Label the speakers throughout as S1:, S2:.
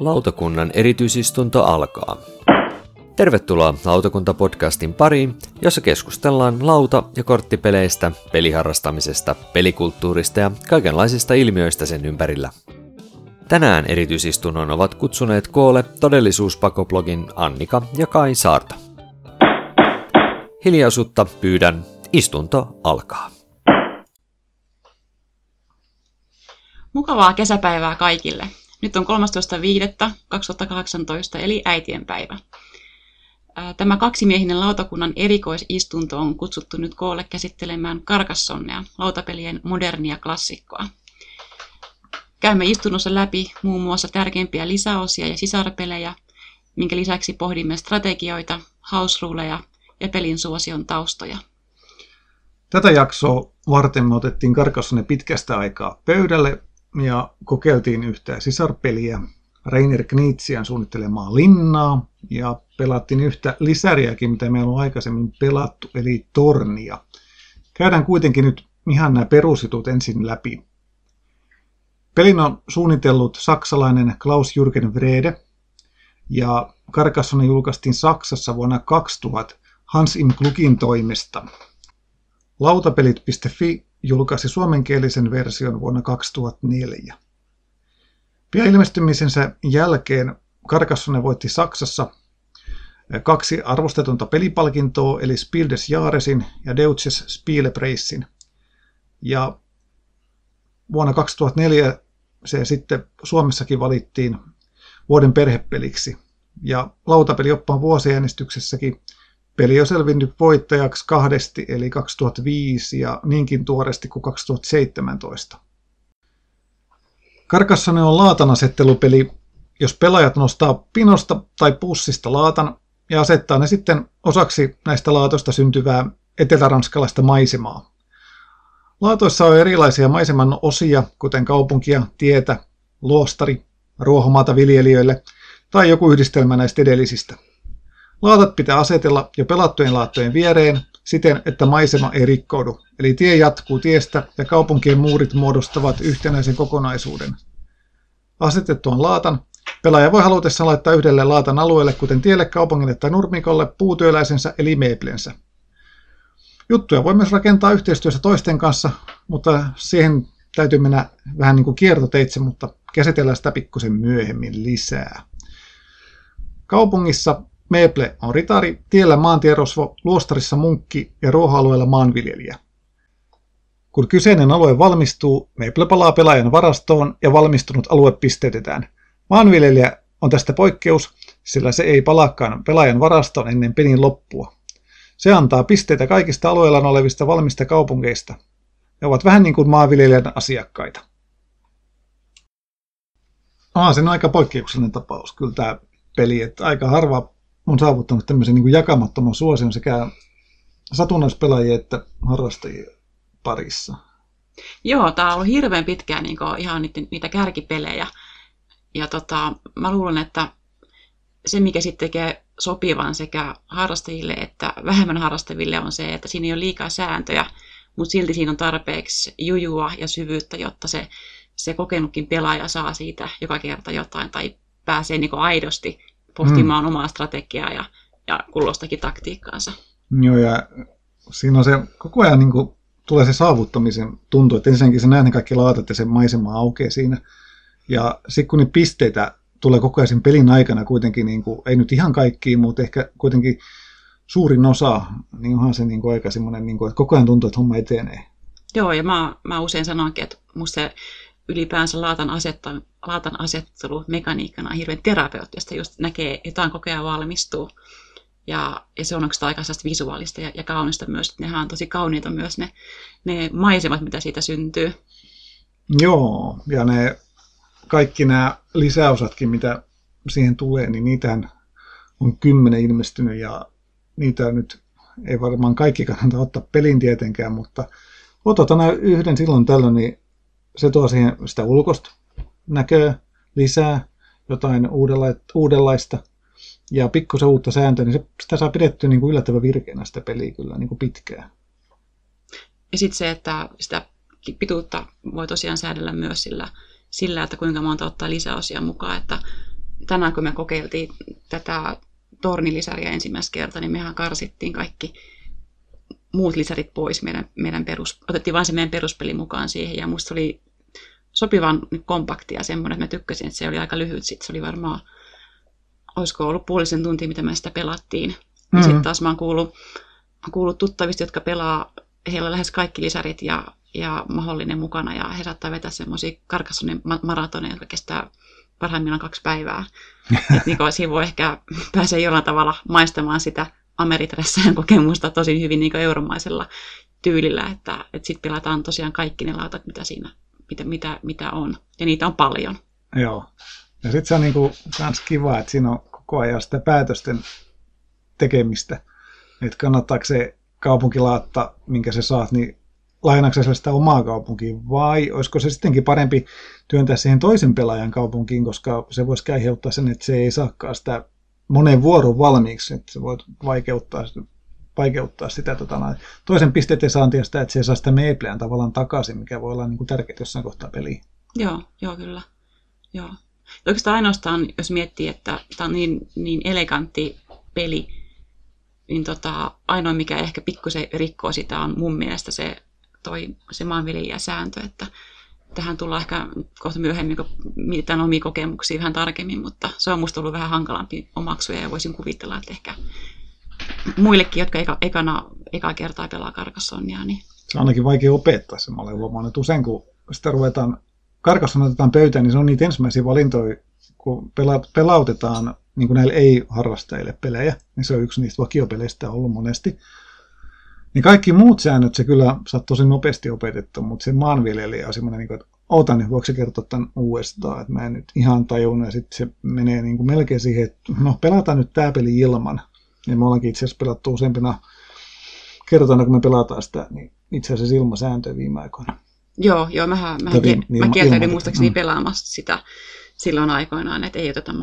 S1: Lautakunnan erityisistunto alkaa. Tervetuloa Lautakunta-podcastin pariin, jossa keskustellaan lauta- ja korttipeleistä, peliharrastamisesta, pelikulttuurista ja kaikenlaisista ilmiöistä sen ympärillä. Tänään erityisistunnon ovat kutsuneet koolle todellisuuspakoblogin Annika ja Kai Saarta. Hiljaisuutta pyydän, istunto alkaa.
S2: Mukavaa kesäpäivää kaikille. Nyt on 13.5.2018 eli äitienpäivä. Tämä kaksimiehinen lautakunnan erikoisistunto on kutsuttu nyt koolle käsittelemään Karkassonnea, lautapelien modernia klassikkoa. Käymme istunnossa läpi muun muassa tärkeimpiä lisäosia ja sisarpelejä, minkä lisäksi pohdimme strategioita, house ruleja ja pelin suosion taustoja.
S3: Tätä jaksoa varten me otettiin Karkassonne pitkästä aikaa pöydälle ja kokeiltiin yhtä sisarpeliä, Reiner Knitsian suunnittelemaa linnaa ja pelattiin yhtä lisäriäkin, mitä me on aikaisemmin pelattu, eli tornia. Käydään kuitenkin nyt ihan nämä perusitut ensin läpi. Pelin on suunnitellut saksalainen Klaus Jürgen Vrede ja Carcassonne julkaistiin Saksassa vuonna 2000 Hans im Gluckin toimesta. Lautapelit.fi julkaisi suomenkielisen version vuonna 2004. Pian ilmestymisensä jälkeen Carcassonne voitti Saksassa kaksi arvostetunta pelipalkintoa, eli Spiel des Jahresin ja Deutsches Spielepreissin. Ja vuonna 2004 se sitten Suomessakin valittiin vuoden perhepeliksi. Ja lautapelioppaan vuosiäänestyksessäkin peli on selvinnyt voittajaksi kahdesti, eli 2005 ja niinkin tuoresti kuin 2017. Karkassane on laatanasettelupeli, jos pelaajat nostaa pinosta tai pussista laatan ja asettaa ne sitten osaksi näistä laatoista syntyvää eteläranskalaista maisemaa. Laatoissa on erilaisia maiseman osia, kuten kaupunkia, tietä, luostari, ruohomaata viljelijöille tai joku yhdistelmä näistä edellisistä. Laatat pitää asetella jo pelattujen laattojen viereen siten, että maisema ei rikkoudu, eli tie jatkuu tiestä ja kaupunkien muurit muodostavat yhtenäisen kokonaisuuden. Asetettuaan laatan, pelaaja voi halutessaan laittaa yhdelle laatan alueelle, kuten tielle, kaupungille tai nurmikolle, puutyöläisensä eli meeplensä. Juttuja voi myös rakentaa yhteistyössä toisten kanssa, mutta siihen täytyy mennä vähän niin kuin kiertoteitse, mutta käsitellään sitä pikkusen myöhemmin lisää. Kaupungissa Meeple on ritari, tiellä maantierosvo, luostarissa munkki ja ruohoalueella maanviljelijä. Kun kyseinen alue valmistuu, Meeple palaa pelaajan varastoon ja valmistunut alue pisteytetään. Maanviljelijä on tästä poikkeus, sillä se ei palaakaan pelaajan varastoon ennen pelin loppua. Se antaa pisteitä kaikista alueella olevista valmista kaupungeista. Ne ovat vähän niin kuin maanviljelijän asiakkaita. Ah, se on aika poikkeuksellinen tapaus, kyllä tämä peli, että aika harva on saavuttanut tämmöisen niin jakamattoman suosion sekä satunnaispelaajien että harrastajien parissa.
S2: Joo, tämä on ollut hirveän pitkään niin kuin, ihan niitä, niitä kärkipelejä. Ja tota, mä luulen, että se, mikä sitten tekee sopivan sekä harrastajille että vähemmän harrastaville on se, että siinä ei ole liikaa sääntöjä, mutta silti siinä on tarpeeksi jujua ja syvyyttä, jotta se, se kokenutkin pelaaja saa siitä joka kerta jotain tai pääsee niin aidosti pohtimaan mm. omaa strategiaa ja, ja kullostakin taktiikkaansa.
S3: Joo, ja siinä on se koko ajan niin kuin, tulee se saavuttamisen tuntu, että ensinnäkin se näen kaikki laatat ja se maisema aukeaa siinä. Ja sitten kun niitä pisteitä tulee koko ajan sen pelin aikana kuitenkin, niin kuin, ei nyt ihan kaikkiin, mutta ehkä kuitenkin suurin osa, niin onhan se niin kuin aika semmoinen, niin kuin, että koko ajan tuntuu, että homma etenee.
S2: Joo, ja mä, mä usein sanonkin, että musta se ylipäänsä laatan, asetta, laatan asettelu mekaniikkana on hirveän terapeuttista, just näkee jotain koko ajan valmistuu. Ja, ja se on oikeastaan aika visuaalista ja, ja kaunista myös. Että nehän on tosi kauniita myös ne, ne maisemat, mitä siitä syntyy.
S3: Joo, ja ne kaikki nämä lisäosatkin, mitä siihen tulee, niin niitähän on kymmenen ilmestynyt ja niitä nyt ei varmaan kaikki kannata ottaa pelin tietenkään, mutta otetaan yhden silloin tällöin, niin se tuo siihen sitä ulkosta näköä lisää, jotain uudenlaista. ja pikkusen uutta sääntöä, niin se, sitä saa pidettyä niin kuin yllättävän virkeänä sitä peliä kyllä niin kuin pitkään.
S2: Ja sitten se, että sitä pituutta voi tosiaan säädellä myös sillä, sillä, että kuinka monta ottaa lisäosia mukaan. Että tänään kun me kokeiltiin tätä tornilisäriä ensimmäistä kertaa, niin mehän karsittiin kaikki muut lisärit pois meidän, meidän perus, otettiin vain se meidän peruspeli mukaan siihen ja musta oli sopivan kompaktia semmoinen, että mä tykkäsin, että se oli aika lyhyt sitten, se oli varmaan, olisiko ollut puolisen tuntia, mitä me sitä pelattiin. Mm-hmm. sitten taas mä oon kuullut, kuullut tuttavista, jotka pelaa, heillä on lähes kaikki lisärit ja, ja mahdollinen mukana ja he saattaa vetää semmoisia karkassonen maratoneja, jotka kestää parhaimmillaan kaksi päivää. että niin siinä voi ehkä pääsee jollain tavalla maistamaan sitä Ameritressajan kokemusta tosi hyvin niin euromaisella tyylillä, että, että sitten pelataan tosiaan kaikki ne lautat, mitä siinä mitä, mitä, mitä on. Ja niitä on paljon.
S3: Joo. Ja sitten se on niinku kans kiva, että siinä on koko ajan sitä päätösten tekemistä. Että kannattaako se kaupunkilaatta, minkä sä saat, niin lainaako sitä omaa kaupunkiin vai olisiko se sittenkin parempi työntää siihen toisen pelaajan kaupunkiin, koska se voisi aiheuttaa sen, että se ei saakaan sitä monen vuoron valmiiksi, että se voi vaikeuttaa, vaikeuttaa sitä tota, toisen pisteiden saantia sitä, että se saa sitä meepleän tavallaan takaisin, mikä voi olla niin kuin tärkeää jossain kohtaa peliä.
S2: Joo, joo kyllä. Joo. Oikeastaan ainoastaan, jos miettii, että tämä on niin, niin elegantti peli, niin tota, ainoa mikä ehkä pikkusen rikkoo sitä on mun mielestä se, toi, se maanviljelijäsääntö, että tähän tullaan ehkä kohta myöhemmin, kun mietitään omia kokemuksia vähän tarkemmin, mutta se on musta ollut vähän hankalampi omaksuja ja voisin kuvitella, että ehkä muillekin, jotka eka, ekana, eka kertaa pelaa karkassonia. Niin...
S3: Se on ainakin vaikea opettaa se, mä olen huomannut, että usein kun sitä ruvetaan, karkasson otetaan pöytään, niin se on niitä ensimmäisiä valintoja, kun pela, pelautetaan niin kuin näille ei-harrastajille pelejä, niin se on yksi niistä vakiopeleistä ollut monesti. Niin kaikki muut säännöt se kyllä saa tosi nopeasti opetettu, mutta se maanviljelijä on semmoinen, niin kuin, että ootan nyt, voiko se kertoa tämän uudestaan, että mä en nyt ihan tajunnut, ja sitten se menee niin kuin melkein siihen, että no pelataan nyt tämä peli ilman, ja me ollaankin itse asiassa pelattu useampina kertoina, kun me pelataan sitä, niin itse asiassa ilmasääntöä viime aikoina.
S2: Joo, joo, mähän, mähän kiel, mä kieltäydyin muistaakseni mm. pelaamassa sitä silloin aikoinaan, että ei oteta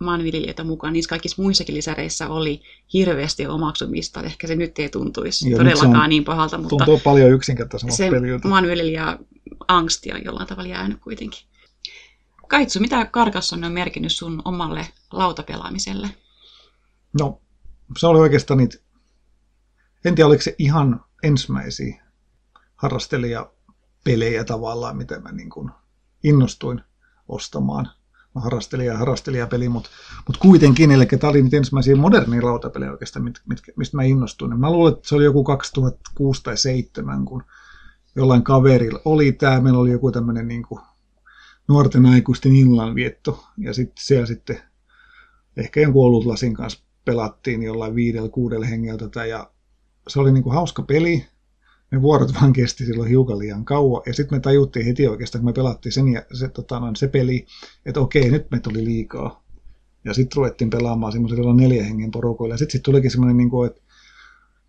S2: maanviljelijöitä mukaan. Niissä kaikissa muissakin lisäreissä oli hirveästi omaksumista. Ehkä se nyt ei tuntuisi Joo, todellakaan niin pahalta, mutta
S3: tuntuu paljon yksinkertaisemmalta se peliltä.
S2: maanviljelijä angsti on jollain tavalla jäänyt kuitenkin. Kaitsu, mitä Karkasson on merkinnyt sun omalle lautapelaamiselle?
S3: No, se oli oikeastaan niitä, en tiedä oliko se ihan ensimmäisiä harrastelijapelejä tavallaan, mitä mä niin kuin innostuin ostamaan. Harrastelija ja harrastelijapeli, mutta, mutta kuitenkin, eli tämä oli nyt ensimmäisiä modernia lautapelejä oikeastaan, mit, mit, mistä mä innostuin. Mä luulen, että se oli joku 2006 tai 2007, kun jollain kaverilla oli tämä, meillä oli joku tämmöinen niin kuin nuorten aikuisten illanvietto, ja sitten siellä sitten ehkä jonkun olutlasin kanssa pelattiin jollain viidellä, kuudella hengeltä ja se oli niin kuin hauska peli. Ne vuorot vaan kesti silloin hiukan liian kauan. Ja sitten me tajuttiin heti oikeastaan, kun me pelattiin sen ja se, tota, noin, se peli, että okei, nyt me tuli liikaa. Ja sitten ruvettiin pelaamaan semmoisella neljä hengen porukoilla. Ja sitten sit tulikin semmoinen, niin kuin, että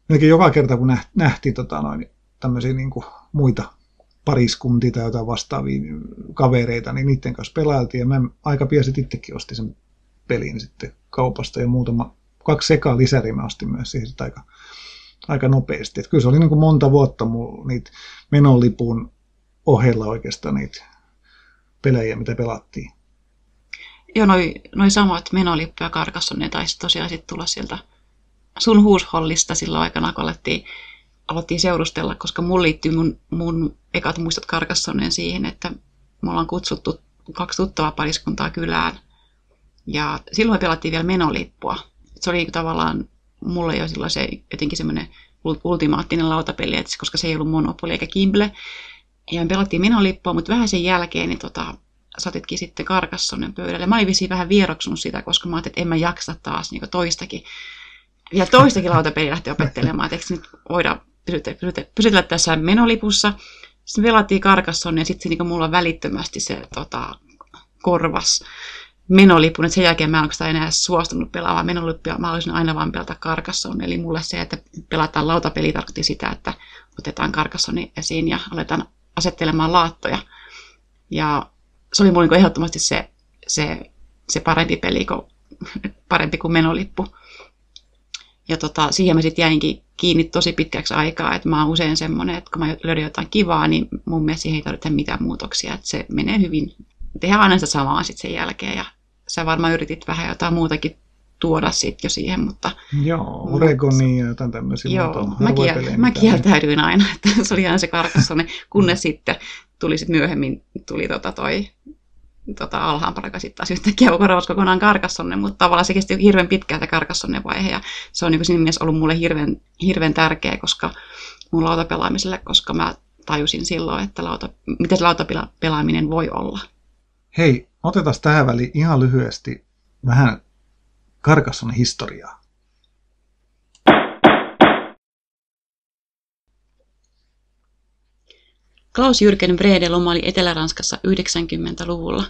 S3: melkein joka kerta kun nähtiin tota, noin, tämmöisiä niin kuin, muita pariskuntia tai jotain vastaavia kavereita, niin niiden kanssa pelailtiin. Ja mä aika pian sitten itsekin ostin sen pelin sitten kaupasta ja muutama kaksi sekaa lisäriä mä ostin myös siihen aika, aika nopeasti. Et kyllä se oli niin kuin monta vuotta niitä menolipun ohella oikeastaan niitä pelejä, mitä pelattiin.
S2: Joo, noi, noi samat menolippu ja Carcassonne taisi tosiaan sitten tulla sieltä sun huushollista silloin aikana, kun alettiin, alettiin seurustella, koska mun liittyy mun, mun ekat muistot Carcassonneen siihen, että mulla on kutsuttu kaksi tuttavaa pariskuntaa kylään. Ja silloin me pelattiin vielä menolippua se oli tavallaan mulle jo silloin se jotenkin semmoinen ultimaattinen lautapeli, että koska se ei ollut Monopoly eikä Kimble. Ja me pelattiin menolippua, mutta vähän sen jälkeen niin tota, satitkin sitten Karkassonen pöydälle. Mä olin vähän vieroksunut sitä, koska mä ajattelin, että en mä jaksa taas niin toistakin. Ja toistakin lautapeliä lähti opettelemaan, että eikö nyt voida pysytellä, pysytellä tässä menolipussa. Sitten pelattiin Karkassonen ja sitten se, niin mulla välittömästi se tota, korvas menolipun, että sen jälkeen mä en oikeastaan enää suostunut pelaamaan menolippua, mä olisin aina vaan pelata Carcassonne, eli mulle se, että pelataan lautapeli tarkoitti sitä, että otetaan Carcassonne esiin ja aletaan asettelemaan laattoja. Ja se oli mulle niin ehdottomasti se, se, se parempi peli kuin parempi kuin menolippu. Ja tota, siihen mä sitten jäinkin kiinni tosi pitkäksi aikaa, että mä oon usein semmoinen, että kun mä löydän jotain kivaa, niin mun mielestä siihen ei tarvitse mitään muutoksia, että se menee hyvin. Tehdään aina sitä samaa sitten sen jälkeen ja sä varmaan yritit vähän jotain muutakin tuoda sitten jo siihen, mutta...
S3: Joo, Oregoni ja jotain tämmöisiä.
S2: Joo, mä, kiel- mä kieltäydyin aina, että se oli aina se karkassone, kunnes sitten tuli sitten myöhemmin tuli tota toi tota, alhaampana, joka sitten taas yhtäkkiä korvaus kokonaan karkassonne, mutta tavallaan se kesti hirveän pitkään tämä karkassonne vaihe, ja se on niin siinä mielessä ollut mulle hirveän, hirveän tärkeä, koska mun lautapelaamiselle, koska mä tajusin silloin, että lauta, miten se lautapelaaminen voi olla.
S3: Hei, otetaan tähän väliin ihan lyhyesti vähän Karkassonen historiaa.
S2: Klaus Jürgen Brede lomaili Etelä-Ranskassa 90-luvulla.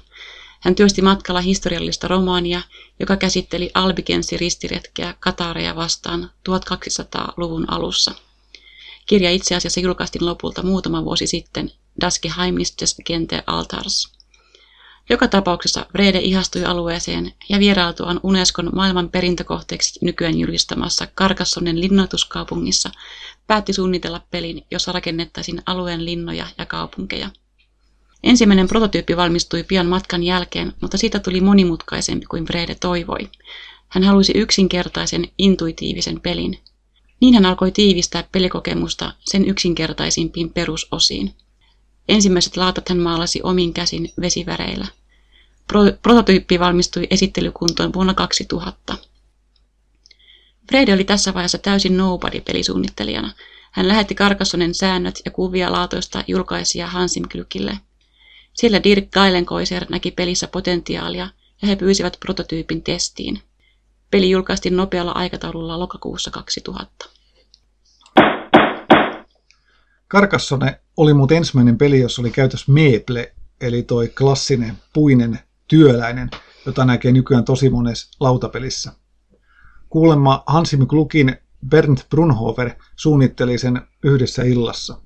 S2: Hän työsti matkalla historiallista romaania, joka käsitteli albigensi ristiretkeä Katareja vastaan 1200-luvun alussa. Kirja itse asiassa julkaistiin lopulta muutama vuosi sitten Das Geheimnis Gente Altars. Joka tapauksessa Brede ihastui alueeseen ja vierailtuaan Unescon maailman perintökohteeksi nykyään julistamassa Karkassonen linnoituskaupungissa päätti suunnitella pelin, jossa rakennettaisiin alueen linnoja ja kaupunkeja. Ensimmäinen prototyyppi valmistui pian matkan jälkeen, mutta siitä tuli monimutkaisempi kuin Brede toivoi. Hän halusi yksinkertaisen, intuitiivisen pelin. Niin hän alkoi tiivistää pelikokemusta sen yksinkertaisimpiin perusosiin. Ensimmäiset laatat hän maalasi omin käsin vesiväreillä. Pro- prototyyppi valmistui esittelykuntoon vuonna 2000. Frede oli tässä vaiheessa täysin nobody pelisuunnittelijana. Hän lähetti Karkassonen säännöt ja kuvia laatoista julkaisija Hansim Klykille. Siellä Dirk Geilenkoiser näki pelissä potentiaalia ja he pyysivät prototyypin testiin. Peli julkaistiin nopealla aikataululla lokakuussa 2000.
S3: Karkassone oli muuten ensimmäinen peli, jossa oli käytössä meeple, eli toi klassinen puinen työläinen, jota näkee nykyään tosi monessa lautapelissä. Kuulemma Hansi Klukin Bernd Brunhofer suunnitteli sen yhdessä illassa.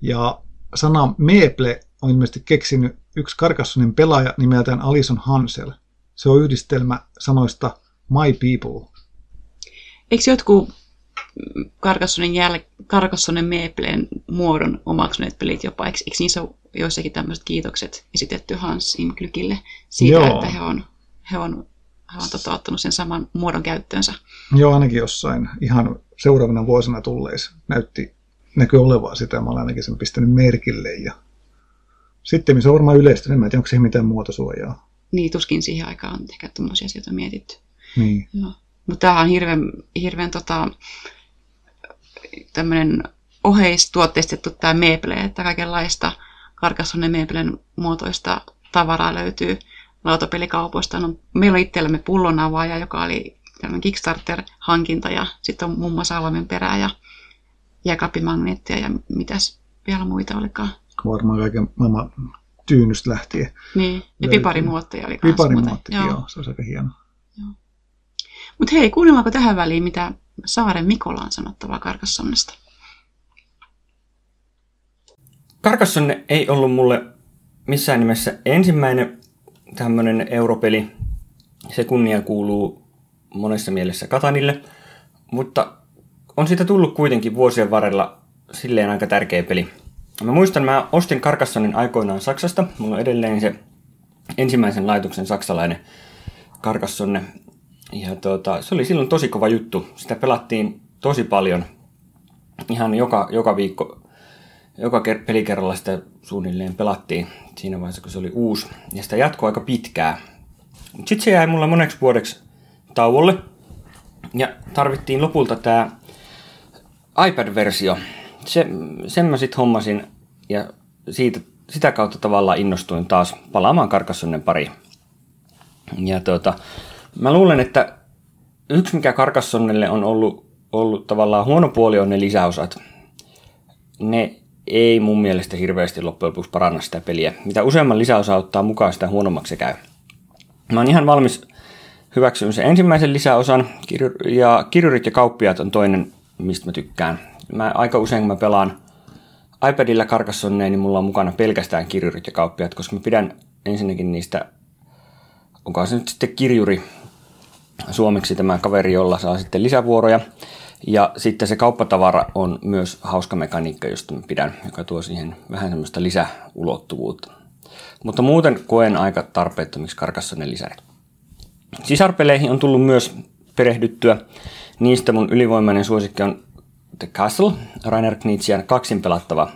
S3: Ja sana meeple on ilmeisesti keksinyt yksi Karkassonin pelaaja nimeltään Alison Hansel. Se on yhdistelmä sanoista My People.
S2: Eikö jotkut Karkassonen, jäl... Karkassonen Meepleen muodon omaksuneet pelit jopa, eikö, eikö niissä ole joissakin tämmöiset kiitokset esitetty Hans Imklykille siitä, Joo. että he on, he on, he on tota, ottanut sen saman muodon käyttöönsä.
S3: Joo, ainakin jossain ihan seuraavana vuosina tulleissa näytti näkyy olevaa sitä, mä olen ainakin sen pistänyt merkille ja sitten se on varmaan yleistynyt, mä en tiedä, onko siihen mitään muotosuojaa.
S2: Niin, tuskin siihen aikaan on ehkä tämmöisiä asioita mietitty.
S3: Niin.
S2: Mutta tämä on hirveän, hirveän tota, tämmöinen oheistuotteistettu tämä Meeple, että kaikenlaista Carcassonne Meeplen muotoista tavaraa löytyy lautapelikaupoista. No, meillä on itsellämme pullonavaaja, joka oli tämmöinen Kickstarter-hankinta ja sitten on muun muassa avoimen perää ja jääkappimagneettia ja mitäs vielä muita olikaan.
S3: Varmaan kaiken maailman tyynystä lähtien.
S2: Niin, ja piparimuotteja oli
S3: Piparimuotteja, joo. joo. se on aika hieno.
S2: Mutta hei, kuunnellaanko tähän väliin, mitä Saaren Mikola on sanottavaa Karkassonnesta?
S4: Karkassonne ei ollut mulle missään nimessä ensimmäinen tämmöinen europeli. Se kunnia kuuluu monessa mielessä Katanille, mutta on siitä tullut kuitenkin vuosien varrella silleen aika tärkeä peli. Mä muistan, mä ostin Karkassonin aikoinaan Saksasta. Mulla on edelleen se ensimmäisen laitoksen saksalainen Karkassonne. Ja tuota, se oli silloin tosi kova juttu. Sitä pelattiin tosi paljon. Ihan joka, joka viikko joka pelikerralla sitä suunnilleen pelattiin siinä vaiheessa, kun se oli uusi. Ja sitä jatkoi aika pitkää. Sitten se jäi mulla moneksi vuodeksi tauolle. Ja tarvittiin lopulta tämä iPad-versio. Se, sen mä sitten hommasin ja siitä, sitä kautta tavallaan innostuin taas palaamaan Karkassonnen pari. Ja tuota, mä luulen, että yksi mikä Karkassonnelle on ollut, ollut tavallaan huono puoli on ne lisäosat. Ne ei mun mielestä hirveästi loppujen lopuksi paranna sitä peliä. Mitä useamman lisäosa ottaa mukaan, sitä huonommaksi se käy. Mä oon ihan valmis hyväksyä sen ensimmäisen lisäosan, ja kirjurit ja kauppiaat on toinen, mistä mä tykkään. Mä aika usein, kun mä pelaan iPadilla Carcassonneen, niin mulla on mukana pelkästään kirjurit ja kauppiaat, koska mä pidän ensinnäkin niistä, onko se nyt sitten kirjuri suomeksi tämä kaveri, jolla saa sitten lisävuoroja. Ja sitten se kauppatavara on myös hauska mekaniikka, josta mä pidän, joka tuo siihen vähän semmoista lisäulottuvuutta. Mutta muuten koen aika tarpeettomiksi ne lisärit. Sisarpeleihin on tullut myös perehdyttyä. Niistä mun ylivoimainen suosikki on The Castle, Rainer Knizian kaksin pelattava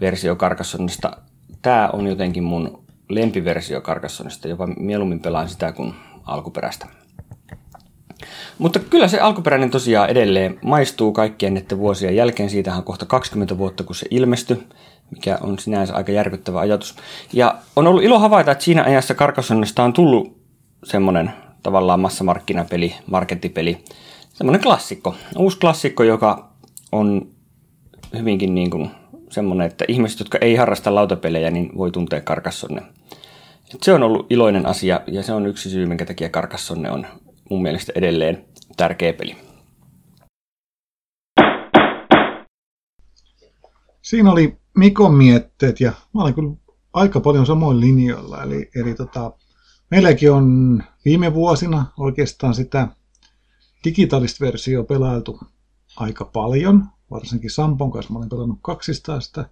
S4: versio Carcassonnesta. Tämä on jotenkin mun lempiversio Carcassonnesta, jopa mieluummin pelaan sitä kuin alkuperäistä. Mutta kyllä se alkuperäinen tosiaan edelleen maistuu kaikkien näiden vuosien jälkeen. Siitähän on kohta 20 vuotta, kun se ilmestyi, mikä on sinänsä aika järkyttävä ajatus. Ja on ollut ilo havaita, että siinä ajassa Carcassonnesta on tullut semmoinen tavallaan massamarkkinapeli, markettipeli, semmoinen klassikko, uusi klassikko, joka on hyvinkin niin kuin semmoinen, että ihmiset, jotka ei harrasta lautapelejä, niin voi tuntea Karkassonne. Se on ollut iloinen asia ja se on yksi syy, minkä takia Karkassonne on mun mielestä edelleen tärkeä peli.
S3: Siinä oli Mikon mietteet ja mä olin kyllä aika paljon samoin linjoilla. Eli, eli tota, meilläkin on viime vuosina oikeastaan sitä digitaalista versiota pelailtu aika paljon. Varsinkin Sampon kanssa mä olen pelannut kaksistaan sitä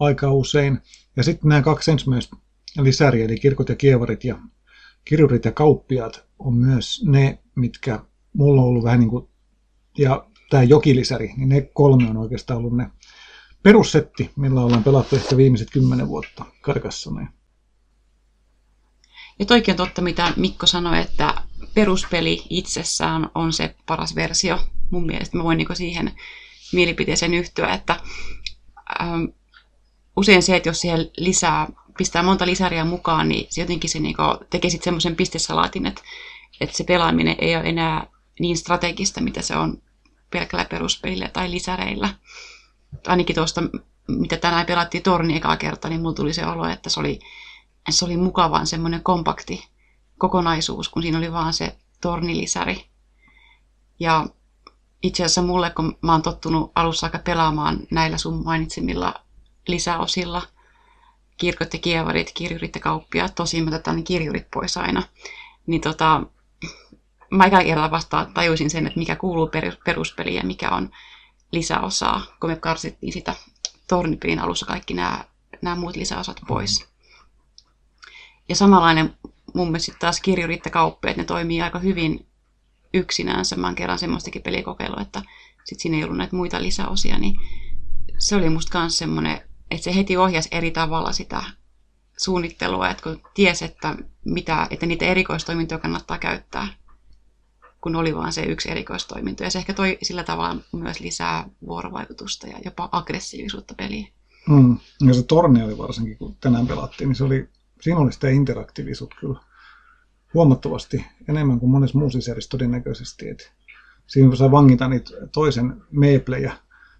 S3: aika usein. Ja sitten nämä kaksi ensimmäistä lisäriä, eli kirkot ja kievarit ja kirjurit ja kauppiaat on myös ne, mitkä mulla on ollut vähän niin kuin, ja tämä jokilisäri, niin ne kolme on oikeastaan ollut ne perussetti, millä ollaan pelattu ehkä viimeiset kymmenen vuotta Karkassoneen.
S2: Ja toikin on totta, mitä Mikko sanoi, että peruspeli itsessään on se paras versio. Mun mielestä mä voin niin siihen mielipiteeseen yhtyä, että ähm, usein se, että jos siihen lisää, pistää monta lisäriä mukaan, niin se jotenkin se niin tekee sitten semmoisen pistesalaatin, että, että se pelaaminen ei ole enää niin strategista, mitä se on pelkällä peruspelillä tai lisäreillä. Ainakin tuosta, mitä tänään pelattiin torni ekaa kertaa, niin mulla tuli se olo, että se oli, se oli mukavan semmoinen kompakti kokonaisuus, kun siinä oli vaan se tornilisäri. Ja itse asiassa mulle, kun mä oon tottunut alussa aika pelaamaan näillä sun mainitsemilla lisäosilla, kirkot ja kievarit, kirjurit ja kauppiaat, tosin mä otetaan kirjurit pois aina, niin tota, mä eka kerralla vasta tajusin sen, että mikä kuuluu peruspeliin ja mikä on lisäosaa, kun me karsittiin sitä tornipelin alussa kaikki nämä, nämä muut lisäosat pois. Ja samanlainen mun mielestä taas kirjurit ja kauppiaat, ne toimii aika hyvin yksinäänsä. Mä oon kerran semmoistakin pelikokeilua, että sit siinä ei ollut näitä muita lisäosia, niin se oli musta myös semmoinen, että se heti ohjasi eri tavalla sitä suunnittelua, että kun tiesi, että, mitä, että niitä erikoistoimintoja kannattaa käyttää, kun oli vain se yksi erikoistoiminto. Ja se ehkä toi sillä tavalla myös lisää vuorovaikutusta ja jopa aggressiivisuutta peliin.
S3: Mm. Ja se torni oli varsinkin, kun tänään pelattiin, niin se oli, siinä oli sitä interaktiivisuutta kyllä huomattavasti enemmän kuin monessa muussa serissä todennäköisesti. Et siinä saa vangita niitä toisen meeplejä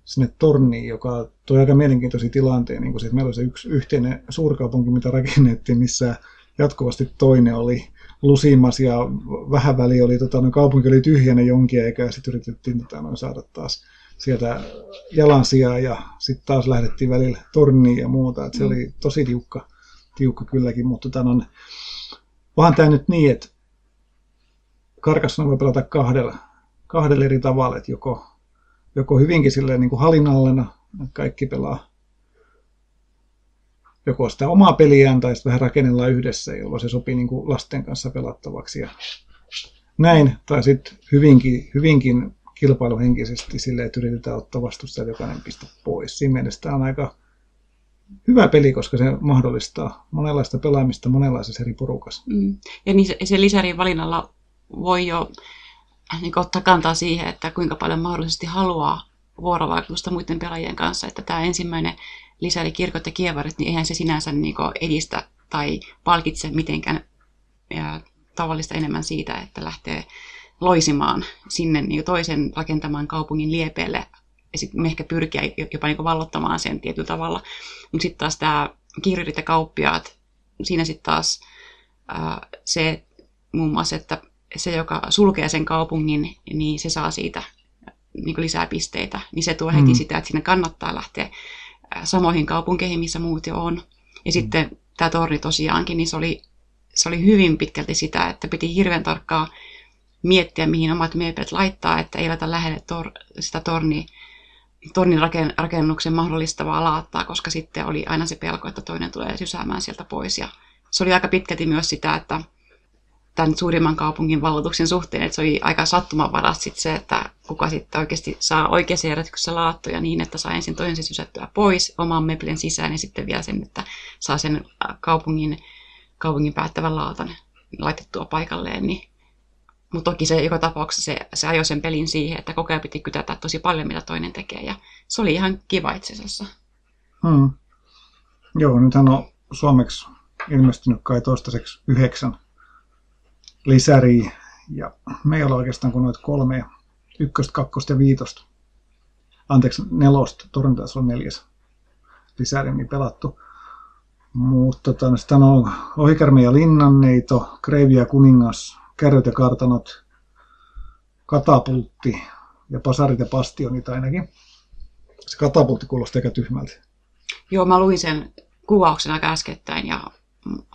S3: sinne torniin, joka toi aika mielenkiintoisia tilanteen, niin se, meillä oli se yksi yhteinen suurkaupunki, mitä rakennettiin, missä jatkuvasti toinen oli lusimas ja vähän väli oli, tota, no, kaupunki oli tyhjänä jonkin aikaa ja sitten yritettiin tota, no, saada taas sieltä jalansijaa ja sitten taas lähdettiin välillä torniin ja muuta. Et se mm. oli tosi tiukka, tiukka kylläkin, mutta tota, no, vaan tämä nyt niin, että karkassa voi pelata kahdella, kahdella eri tavalla, että joko, joko hyvinkin silleen niin kuin hallinnallena, kaikki pelaa joko sitä omaa peliään tai sitten vähän rakennellaan yhdessä, jolloin se sopii niin kuin lasten kanssa pelattavaksi ja näin. Tai sitten hyvinkin, hyvinkin kilpailuhenkisesti silleen, että yritetään ottaa vastustaja jokainen piste pois. Siinä mielessä tämä on aika hyvä peli, koska se mahdollistaa monenlaista pelaamista monenlaisessa eri porukassa. Mm.
S2: Ja niin se, se lisärin valinnalla voi jo niin ottaa kantaa siihen, että kuinka paljon mahdollisesti haluaa vuorovaikutusta muiden pelaajien kanssa. Että tämä ensimmäinen lisäri kirkot ja kievarit, niin eihän se sinänsä niin edistä tai palkitse mitenkään ja tavallista enemmän siitä, että lähtee loisimaan sinne niin toisen rakentamaan kaupungin liepeelle ja sitten ehkä pyrkiä jopa niin vallottamaan sen tietyllä tavalla. Mutta sitten taas tämä kirjurit ja kauppiaat, siinä sitten taas ää, se muun muassa, että se, joka sulkee sen kaupungin, niin se saa siitä niin lisää pisteitä. Niin se tuo heti mm. sitä, että sinne kannattaa lähteä samoihin kaupunkeihin, missä muut jo on. Ja mm. sitten tämä torni tosiaankin, niin se oli, se oli hyvin pitkälti sitä, että piti hirveän tarkkaa miettiä, mihin omat meeplet laittaa, että ei laita lähelle tor- sitä torni, tornin rakennuksen mahdollistavaa laattaa, koska sitten oli aina se pelko, että toinen tulee sysäämään sieltä pois. Ja se oli aika pitkälti myös sitä, että tämän suurimman kaupungin valloituksen suhteen, että se oli aika sattumanvaras sit se, että kuka sitten oikeasti saa oikeassa järjestyksessä laattoja niin, että saa ensin toisen sysättyä pois oman meplen sisään ja sitten vielä sen, että saa sen kaupungin, kaupungin päättävän laatan laitettua paikalleen, niin mutta toki se joka tapauksessa se, se ajoi sen pelin siihen, että koko ajan piti kytätä tosi paljon, mitä toinen tekee. Ja se oli ihan kiva itse asiassa.
S3: Hmm. Joo, nythän on suomeksi ilmestynyt kai toistaiseksi yhdeksän lisäriä. Ja meillä on oikeastaan kuin noita kolme, ykköstä, kakkosta ja viitosta. Anteeksi, nelosta. Torjunta niin tota, no, on neljäs lisärimi pelattu. Mutta tota, sitten on Ohikärme ja Linnanneito, Kreivi ja Kuningas, Kärryt ja Kartanot, Katapultti ja Pasarit ja Pastionit ainakin. Se katapultti kuulosti aika tyhmältä.
S2: Joo, mä luin sen kuvauksen aika äskettäin ja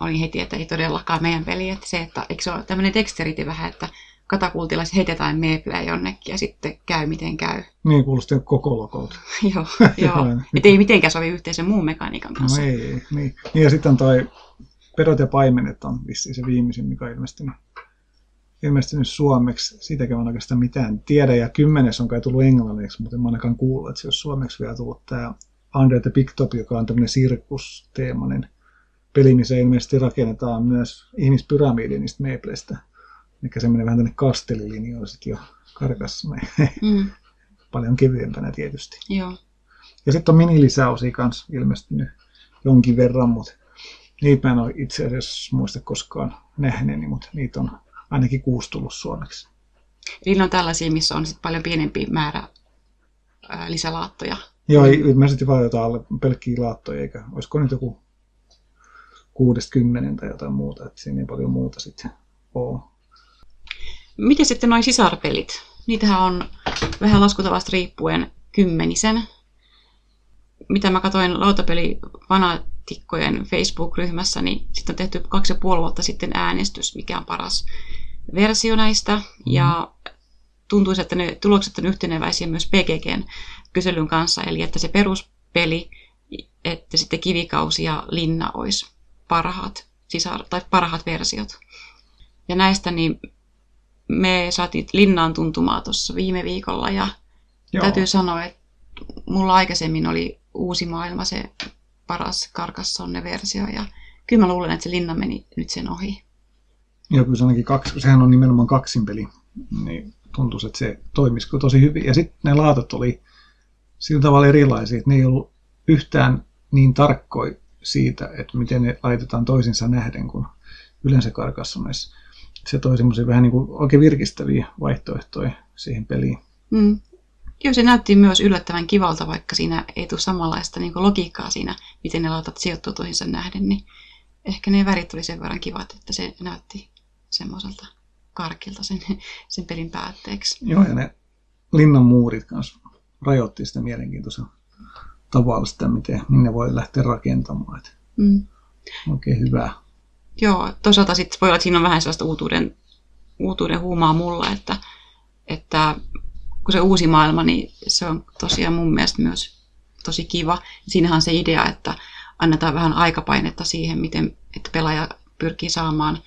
S2: olin heti, että ei todellakaan meidän peli. Että se, että eikö se ole tämmöinen teksteriti vähän, että katapultilla heitetään meepleä jonnekin ja sitten käy miten käy.
S3: Niin, kuulosti koko lokolta.
S2: joo, joo. että ei mitenkään sovi yhteisen muun mekaniikan kanssa.
S3: No ei, ei. Niin. niin. ja sitten toi Pedot ja paimenet on vissiin se viimeisin, mikä on ilmestynyt, ilmestynyt suomeksi. Siitäkin on oikeastaan mitään tiedä. Ja kymmenes on kai tullut englanniksi, mutta en ainakaan kuullut, että se olisi suomeksi vielä tullut tämä Under the Big Top, joka on tämmöinen sirkusteemainen peli, missä ilmeisesti rakennetaan myös ihmispyramidi niistä meepleistä. Mikä semmoinen vähän tänne kastelilinjoilla sitten jo karkassa. Mm. Paljon kevyempänä tietysti.
S2: Joo.
S3: Ja sitten on minilisäosia kanssa ilmestynyt jonkin verran, mutta niitä mä en ole itse asiassa muista koskaan nähneeni, mutta niitä on ainakin kuusi tullut suomeksi.
S2: Niillä on tällaisia, missä on sit paljon pienempi määrä ää, lisälaattoja.
S3: Joo, ilmeisesti vain jotain alle pelkkiä laattoja, eikä olisiko nyt joku 60 tai jotain muuta, että siinä ei paljon muuta sitten ole.
S2: Miten sitten noin sisarpelit? Niitähän on vähän laskutavasta riippuen kymmenisen. Mitä mä katsoin lautapeli fanatikkojen Facebook-ryhmässä, niin sitten on tehty kaksi ja puoli vuotta sitten äänestys, mikä on paras versio näistä. Mm. Ja tuntuisi, että ne tulokset on yhteneväisiä myös PGGn kyselyn kanssa, eli että se peruspeli, että sitten kivikausi ja linna olisi parhaat, sisar- tai parhaat versiot. Ja näistä niin me saatiin linnaan tuntumaa tuossa viime viikolla ja Joo. täytyy sanoa, että mulla aikaisemmin oli uusi maailma se paras Carcassonne-versio ja kyllä mä luulen, että se linna meni nyt sen ohi.
S3: Joo, kyllä se ainakin kaksi, sehän on nimenomaan kaksinpeli, niin tuntuu, että se toimisi tosi hyvin. Ja sitten ne laatat oli sillä tavalla erilaisia, että ne ei ollut yhtään niin tarkkoja siitä, että miten ne laitetaan toisinsa nähden kuin yleensä karkassonessa. Se toi semmoisia vähän niin kuin oikein virkistäviä vaihtoehtoja siihen peliin.
S2: Mm. Joo, se näytti myös yllättävän kivalta, vaikka siinä ei tule samanlaista niin logiikkaa siinä, miten ne laitat sijoittua toisinsa nähden, niin ehkä ne värit oli sen verran kivat, että se näytti semmoiselta karkilta sen, sen pelin päätteeksi.
S3: Joo, ja ne linnan muurit kanssa rajoitti sitä mielenkiintoisen tavalla sitä, miten, minne voi lähteä rakentamaan. Mm. Oikein hyvä.
S2: Joo, toisaalta sitten voi olla, että siinä on vähän sellaista uutuuden, uutuuden huumaa mulla, että, että kun se uusi maailma, niin se on tosiaan mun mielestä myös tosi kiva. Siinähän on se idea, että annetaan vähän aikapainetta siihen, miten että pelaaja pyrkii saamaan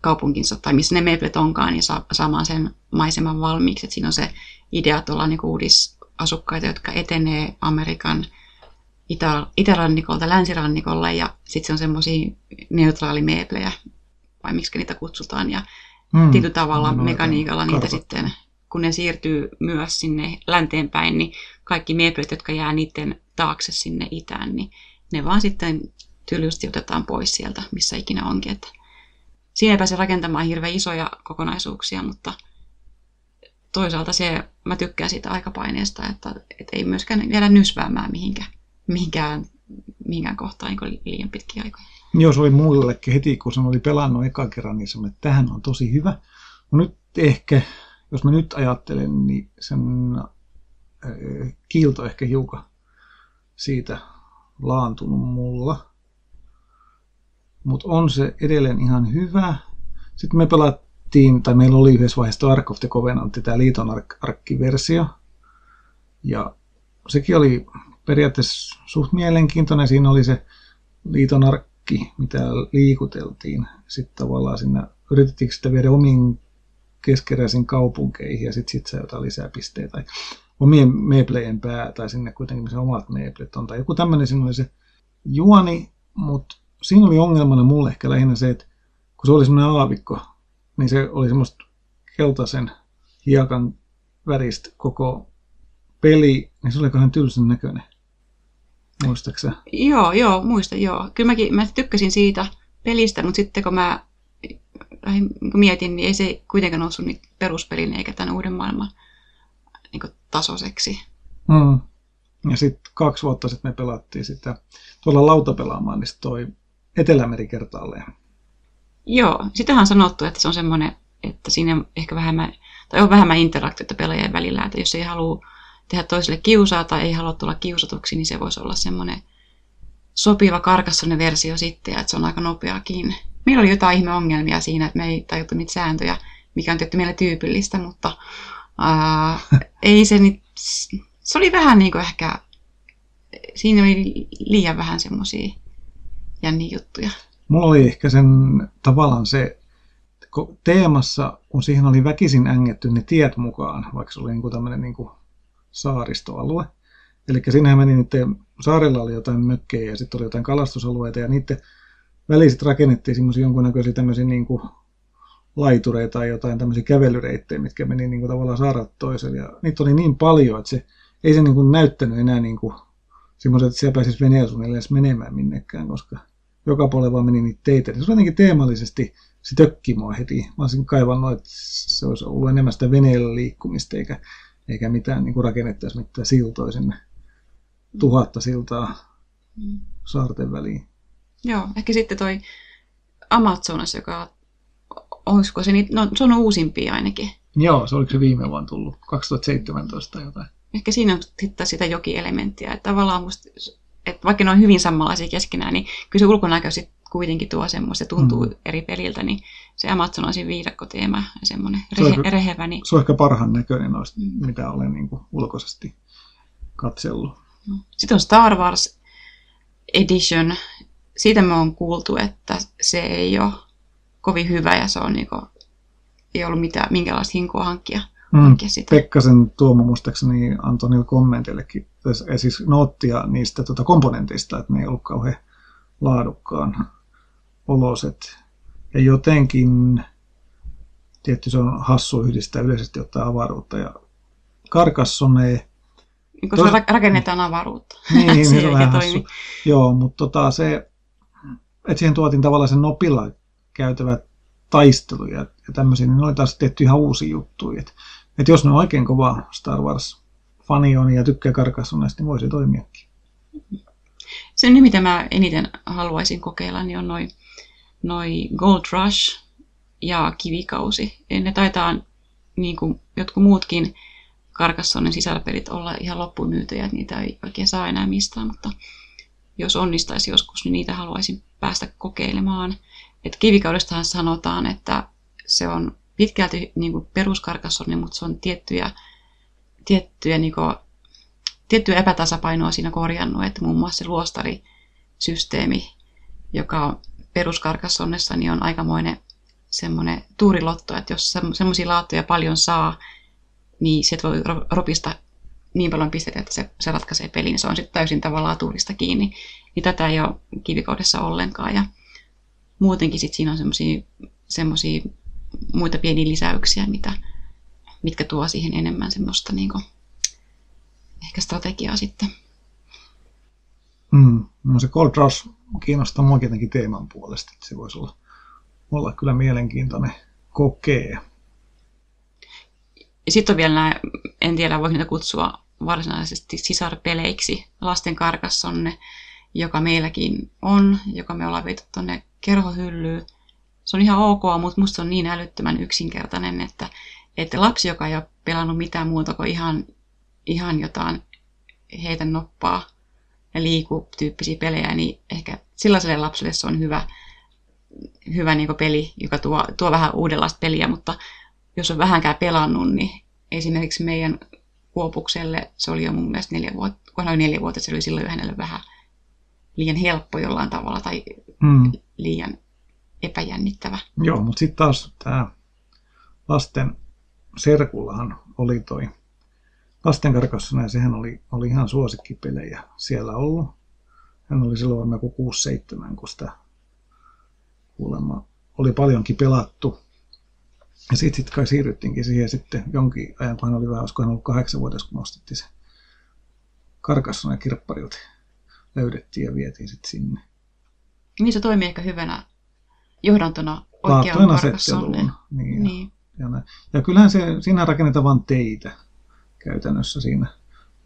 S2: kaupunkinsa tai missä ne meplet onkaan, niin saa, saamaan sen maiseman valmiiksi. Et siinä on se idea, että ollaan niin uudis, asukkaita, jotka etenee Amerikan itä, itärannikolta länsirannikolle ja sitten se on semmoisia neutraalimeeplejä, vai miksi niitä kutsutaan, ja mm. tietyllä tavalla no, mekaniikalla niitä karta. sitten, kun ne siirtyy myös sinne länteenpäin, niin kaikki meeplet, jotka jää niiden taakse sinne itään, niin ne vaan sitten tylysti otetaan pois sieltä, missä ikinä onkin. Että siinä ei pääse rakentamaan hirveän isoja kokonaisuuksia, mutta – toisaalta se, mä tykkään siitä aikapaineesta, että, että ei myöskään vielä nysväämään mihinkään, mihinkään, mihinkään kohtaan niin liian pitkiä aikoja.
S3: Joo, se oli muillekin heti, kun se oli pelannut eka kerran, niin sanoin, että tähän on tosi hyvä. No nyt ehkä, jos mä nyt ajattelen, niin sen äh, kiilto ehkä hiukan siitä laantunut mulla. Mutta on se edelleen ihan hyvä. Sitten me pelat, pelattiin, tai meillä oli yhdessä vaiheessa Ark of the Covenant, tämä liiton ark- arkkiversio. Ja sekin oli periaatteessa suht mielenkiintoinen. Siinä oli se liiton arkki, mitä liikuteltiin. Sitten tavallaan sinne yritettiin sitä viedä omiin keskeräisiin kaupunkeihin ja sitten sit saa jotain lisää pisteitä. Tai omien meeplejen pää tai sinne kuitenkin se omat meeplet on. Tai joku tämmöinen siinä oli se juoni, mutta siinä oli ongelmana mulle ehkä lähinnä se, että kun se oli semmoinen aavikko, niin se oli semmoista keltaisen hiekan väristä koko peli, niin se oli vähän tylsän näköinen. Muistaaksä?
S2: Joo, joo, muista, joo. Kyllä mäkin, mä tykkäsin siitä pelistä, mutta sitten kun mä mietin, niin ei se kuitenkaan noussut niin peruspelin eikä tämän uuden maailman niin tasoiseksi.
S3: Mm. Ja sitten kaksi vuotta sitten me pelattiin sitä tuolla lautapelaamaan, niin toi Etelämeri kertaalleen.
S2: Joo, sitähän on sanottu, että se on semmoinen, että siinä ehkä vähemmän, tai on vähemmän interaktiota pelaajien välillä, että jos ei halua tehdä toiselle kiusaa tai ei halua tulla kiusatuksi, niin se voisi olla semmoinen sopiva karkassonen versio sitten, että se on aika nopeakin. Meillä oli jotain ihmeongelmia siinä, että me ei tajuttu niitä sääntöjä, mikä on tietty meille tyypillistä, mutta ää, ei se nyt, se oli vähän niin kuin ehkä, siinä oli liian vähän semmoisia jänniä juttuja.
S3: Mulla oli ehkä sen tavallaan se teemassa, kun siihen oli väkisin ängetty ne tiet mukaan, vaikka se oli niin kuin tämmöinen niin kuin saaristoalue. Eli siinähän meni niiden, saarella oli jotain mökkejä ja sitten oli jotain kalastusalueita ja niiden väliset rakennettiin semmoisia jonkunnäköisiä tämmöisiä niin kuin laitureita tai jotain tämmöisiä kävelyreittejä, mitkä meni niin kuin tavallaan saarat toiselle. Ja niitä oli niin paljon, että se ei se niin kuin näyttänyt enää niin kuin semmoiset, että siellä pääsisi veneellä edes menemään minnekään, koska joka puolella vaan meni niitä teitä. Se jotenkin teemallisesti, se tökki mua heti. Mä olisin kaivannut, että se olisi ollut enemmän sitä veneellä liikkumista, eikä, eikä mitään niin kuin rakennettaisi mitään siltoja sinne. Tuhatta siltaa mm. saarten väliin.
S2: Joo, ehkä sitten toi Amazonas, joka olisiko se, no, se on uusimpia ainakin.
S3: Joo, se oliko se viime vuonna tullut, 2017 tai jotain.
S2: Ehkä siinä on sitten sitä jokielementtiä, että tavallaan musta, että vaikka ne on hyvin samanlaisia keskenään, niin kyllä se ulkonäkö sitten kuitenkin tuo semmoista, se tuntuu mm. eri peliltä, niin se Amazonasin viidakkoteema ja semmoinen rehe,
S3: se
S2: rehevä. Niin...
S3: Se on ehkä parhaan näköinen noista, mm. mitä olen niin kuin ulkoisesti katsellut.
S2: Sitten on Star Wars Edition. Siitä me on kuultu, että se ei ole kovin hyvä ja se on niin kuin, ei ollut mitään, minkälaista hinkua hankkia.
S3: Mm. Sitä. Pekkasen Tuomo muistaakseni antoi niille kommenteillekin siis noottia niistä tuota komponenteista, että ne ei ollut kauhean laadukkaan oloset. Ja jotenkin, tietty se on hassu yhdistää yleisesti ottaa avaruutta ja Carcassonne
S2: niin kun se rakennetaan avaruutta.
S3: Niin, niin se on vähän hassu. Joo, mutta tota, se, että siihen tuotiin tavallaan sen nopilla käytävät taisteluja ja tämmöisiä, niin ne oli taas tehty ihan uusia juttuja. Että et jos ne on oikein kova Star Wars-fani on ja tykkää Carcassonnesta, niin voisi toimiakin.
S2: Se, mitä mä eniten haluaisin kokeilla, niin on noin noi Gold Rush ja Kivikausi. Ne taitaa, niin kuin jotkut muutkin Carcassonen sisälpelit, olla ihan loppumyytyjä, että niitä ei oikein saa enää mistään, mutta jos onnistaisi joskus, niin niitä haluaisin päästä kokeilemaan. Et kivikaudestahan sanotaan, että se on pitkälti niin kuin mutta se on tiettyjä, tiettyjä, niin kuin, tiettyä epätasapainoa siinä korjannut, että muun muassa se luostarisysteemi, joka on peruskarkassonnessa, niin on aikamoinen semmoinen tuurilotto, että jos semmoisia laattoja paljon saa, niin se voi ropista niin paljon pisteitä, että se, se ratkaisee pelin. Se on sitten täysin tavallaan tuurista kiinni. Niin tätä ei ole kivikoudessa ollenkaan. Ja muutenkin sitten siinä on semmoisia muita pieniä lisäyksiä, mitä, mitkä tuo siihen enemmän semmoista niin kuin, ehkä strategiaa sitten.
S3: Mm. No se Cold Rush kiinnostaa mua tietenkin teeman puolesta, että se voisi olla, olla kyllä mielenkiintoinen kokee.
S2: Sitten on vielä nämä, en tiedä voiko niitä kutsua varsinaisesti sisarpeleiksi, lasten karkassonne, joka meilläkin on, joka me ollaan viety tuonne kerhohyllyyn se on ihan ok, mutta musta se on niin älyttömän yksinkertainen, että, että lapsi, joka ei ole pelannut mitään muuta kuin ihan, ihan jotain heitä noppaa ja liiku tyyppisiä pelejä, niin ehkä sellaiselle lapselle se on hyvä, hyvä niin peli, joka tuo, tuo vähän uudenlaista peliä, mutta jos on vähänkään pelannut, niin esimerkiksi meidän Kuopukselle se oli jo mun mielestä neljä vuotta, kun hän oli neljä vuotta, se oli silloin jo hänelle vähän liian helppo jollain tavalla tai mm. liian epäjännittävä.
S3: Joo, mutta sitten taas tämä lasten serkullahan oli toi lasten karkassana ja sehän oli, oli ihan suosikkipelejä siellä ollut. Hän oli silloin varmaan kuin 6-7, kun sitä kuulemma oli paljonkin pelattu. Ja sitten sit kai siirryttiinkin siihen sitten jonkin ajan, kun hän oli vähän, olisiko hän ollut kahdeksanvuotias, kun nostettiin se karkasson ja kirpparilta. Löydettiin ja vietiin sitten sinne.
S2: Niin se toimii ehkä hyvänä johdantona oikeaan
S3: karkassoneen. Niin, niin. Ja, ja, ja kyllähän se, siinä rakennetaan vain teitä käytännössä siinä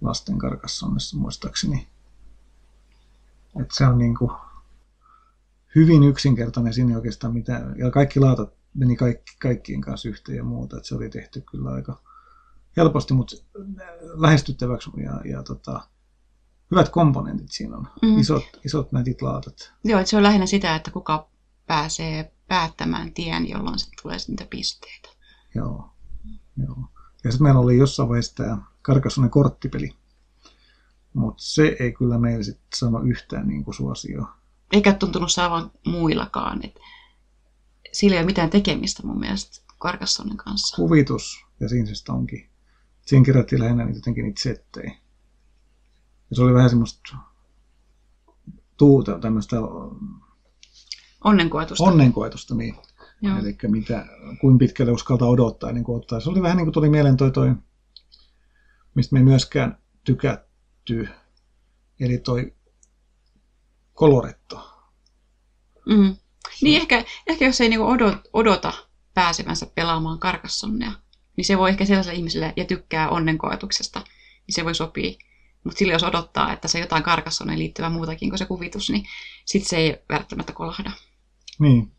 S3: lasten karkassonnessa muistaakseni. Että se on niin kuin hyvin yksinkertainen siinä oikeastaan mitä, ja kaikki laatat meni kaikki, kaikkien kanssa yhteen ja muuta, että se oli tehty kyllä aika helposti, mutta lähestyttäväksi ja, ja tota, hyvät komponentit siinä on, mm. isot, isot nätit laatat.
S2: Joo, että se on lähinnä sitä, että kuka pääsee päättämään tien, jolloin se tulee niitä pisteitä.
S3: Joo, joo. Ja sitten meillä oli jossain vaiheessa tämä Karkassonen korttipeli, mutta se ei kyllä meillä sitten sano yhtään niin kuin suosioon.
S2: Eikä tuntunut saavan muillakaan. Et sillä ei ole mitään tekemistä mun mielestä Karkassonen kanssa.
S3: Kuvitus ja siinä se onkin. Siinä kerättiin lähinnä niitä, jotenkin niitä settejä. Ja se oli vähän semmoista tuuta, tämmöistä
S2: onnenkoetusta.
S3: Onnenkoetusta, niin. Eli mitä, kuinka pitkälle uskaltaa odottaa niin kuin ottaa. Se oli vähän niin kuin tuli mieleen toi, toi mistä me ei myöskään tykätty, eli toi koloretto.
S2: Mm. Niin ehkä, ehkä jos ei niinku odota, odota pääsevänsä pelaamaan karkassonnea, niin se voi ehkä sellaiselle ihmiselle ja tykkää onnenkoetuksesta, niin se voi sopia. Mutta sillä jos odottaa, että se jotain karkassoneen liittyvää muutakin kuin se kuvitus, niin sitten se ei välttämättä kolahda.
S3: Niin.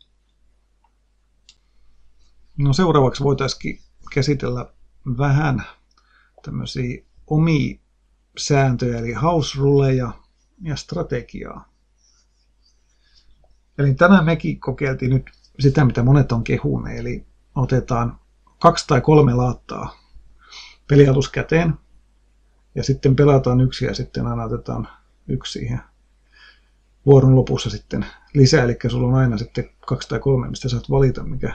S3: No seuraavaksi voitaisiin käsitellä vähän tämmöisiä omia sääntöjä, eli house ruleja ja strategiaa. Eli tänään mekin kokeiltiin nyt sitä, mitä monet on kehuneet, eli otetaan kaksi tai kolme laattaa pelialus käteen, ja sitten pelataan yksi ja sitten aina otetaan yksi siihen vuoron lopussa sitten lisää, eli sulla on aina sitten kaksi tai kolme, mistä saat valita, mikä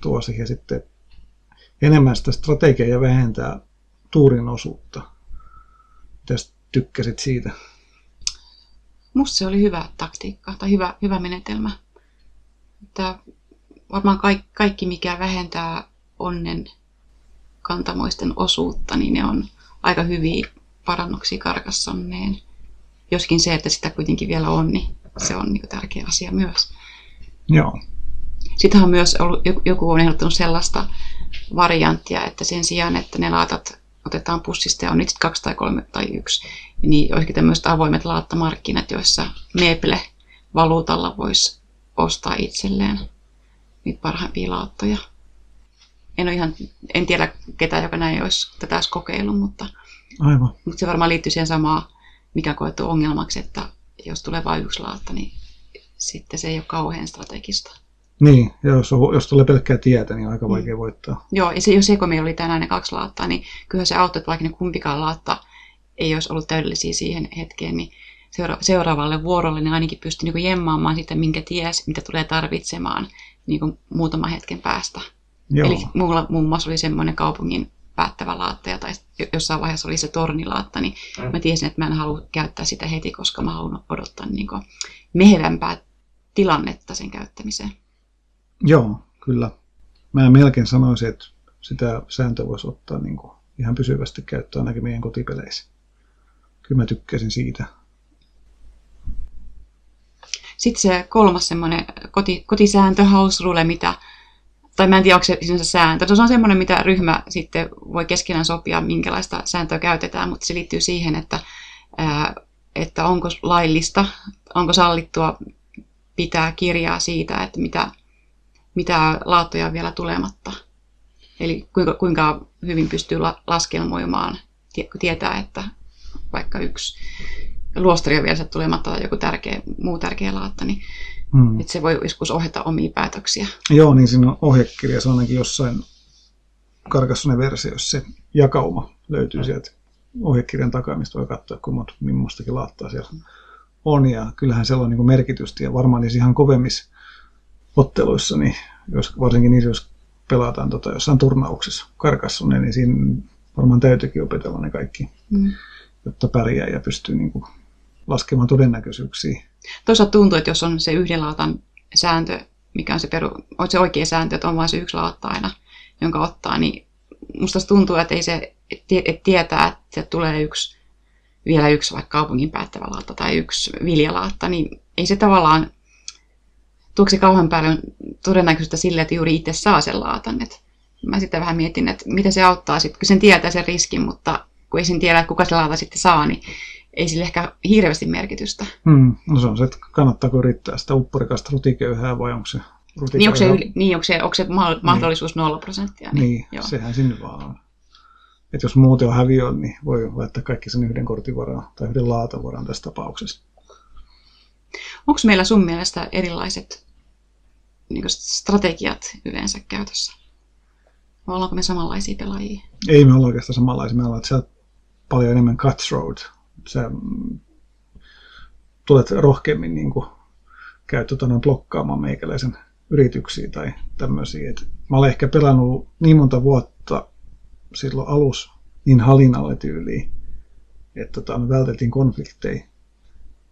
S3: tuo siihen sitten enemmän sitä strategiaa ja vähentää tuurin osuutta. Mitäs tykkäsit siitä?
S2: Musta se oli hyvä taktiikka tai hyvä, hyvä menetelmä. Että varmaan kaikki, kaikki, mikä vähentää onnen kantamoisten osuutta, niin ne on aika hyviä parannuksia karkassonneen. Joskin se, että sitä kuitenkin vielä on, niin se on niin tärkeä asia myös.
S3: Joo.
S2: Sitten on myös ollut, joku on ehdottanut sellaista varianttia, että sen sijaan, että ne laatat otetaan pussista ja on niitä kaksi tai kolme tai yksi, niin olisikin tämmöiset avoimet laattamarkkinat, joissa Meeple valuutalla voisi ostaa itselleen niitä parhaimpia laattoja. En, ole ihan, en tiedä ketään, joka näin olisi tätä olisi kokeillut, mutta,
S3: Aivan.
S2: mutta se varmaan liittyy siihen samaan, mikä koettu ongelmaksi, että jos tulee vain yksi laatta, niin sitten se ei ole kauhean strategista.
S3: Niin, ja jos, on, jos tulee pelkkää tietä, niin on aika vaikea mm. voittaa.
S2: Joo, ja se, jos meillä oli tänään ne kaksi laattaa, niin kyllä se auttoi, että vaikka ne kumpikaan laatta ei olisi ollut täydellisiä siihen hetkeen, niin seura- seuraavalle vuorolle niin ainakin pystyi niin jemmaamaan sitä, minkä ties, mitä tulee tarvitsemaan niin kuin muutaman hetken päästä. Joo. Eli mulla muun muassa oli semmoinen kaupungin päättävä laatta, tai jossain vaiheessa oli se tornilaatta, niin mm. mä tiesin, että mä en halua käyttää sitä heti, koska mä haluan odottaa niin mehevämpää tilannetta sen käyttämiseen.
S3: Joo, kyllä. Mä melkein sanoisin, että sitä sääntöä voisi ottaa niin kuin ihan pysyvästi käyttöön ainakin meidän kotipeleissä. Kyllä mä tykkäsin siitä.
S2: Sitten se kolmas semmoinen koti, kotisääntö, house rule, mitä, tai mä en tiedä, onko se sinänsä sääntö. Se on semmoinen, mitä ryhmä sitten voi keskenään sopia, minkälaista sääntöä käytetään, mutta se liittyy siihen, että, että onko laillista, onko sallittua pitää kirjaa siitä, että mitä, mitä laattoja on vielä tulematta. Eli kuinka, kuinka hyvin pystyy la, laskelmoimaan, kun tietää, että vaikka yksi luostari on vielä tulematta tai joku tärkeä, muu tärkeä laatta, niin Mm. Että se voi joskus ohjata omia päätöksiä.
S3: Joo, niin siinä on ohjekirja, se on ainakin jossain Karkassonen versiossa se jakauma löytyy sieltä ohjekirjan takaa, mistä voi katsoa, kun monta millaistakin laattaa siellä on. Ja kyllähän siellä on niin merkitystä ja varmaan niissä ihan kovemmissa otteluissa, niin jos, varsinkin niissä, jos pelataan tota, jossain turnauksessa Karkassonen, niin siinä varmaan täytyykin opetella ne kaikki, mm. jotta pärjää ja pystyy niin kuin laskemaan todennäköisyyksiä.
S2: Toisaalta tuntuu, että jos on se yhden laatan sääntö, mikä on se, peru, on se oikea sääntö, että on vain se yksi laatta aina, jonka ottaa, niin musta tuntuu, että ei se, että tietää, että tulee yksi, vielä yksi vaikka kaupungin päättävä laatta tai yksi viljalaatta, niin ei se tavallaan, tuoksi kauhean paljon todennäköistä sille, että juuri itse saa sen laatan. Et mä sitten vähän mietin, että miten se auttaa sitten, kun sen tietää sen riskin, mutta kun ei sen tiedä, että kuka se laata sitten saa, niin ei sille ehkä hirveästi merkitystä.
S3: Hmm. No se on se, että kannattaako yrittää sitä upporikasta rutiköyhää vai onko se
S2: niin onko se, niin, onko se, onko se mahdollisuus niin. 0 prosenttia?
S3: Niin, niin joo. sehän sinne vaan on. Että jos muuten on häviö, niin voi laittaa kaikki sen yhden kortin varaan tai yhden laatan varaan tässä tapauksessa.
S2: Onko meillä sun mielestä erilaiset niin strategiat yleensä käytössä? Vai ollaanko me samanlaisia pelaajia?
S3: Ei me olla oikeastaan samanlaisia. Me ollaan siellä paljon enemmän cutthroat. Sä tulet rohkeammin niin kuin, käy tota, blokkaamaan meikäläisen yrityksiä tai tämmöisiä. Et mä olen ehkä pelannut niin monta vuotta silloin alus niin halinalle tyyliin, että tota, me vältettiin konflikteja.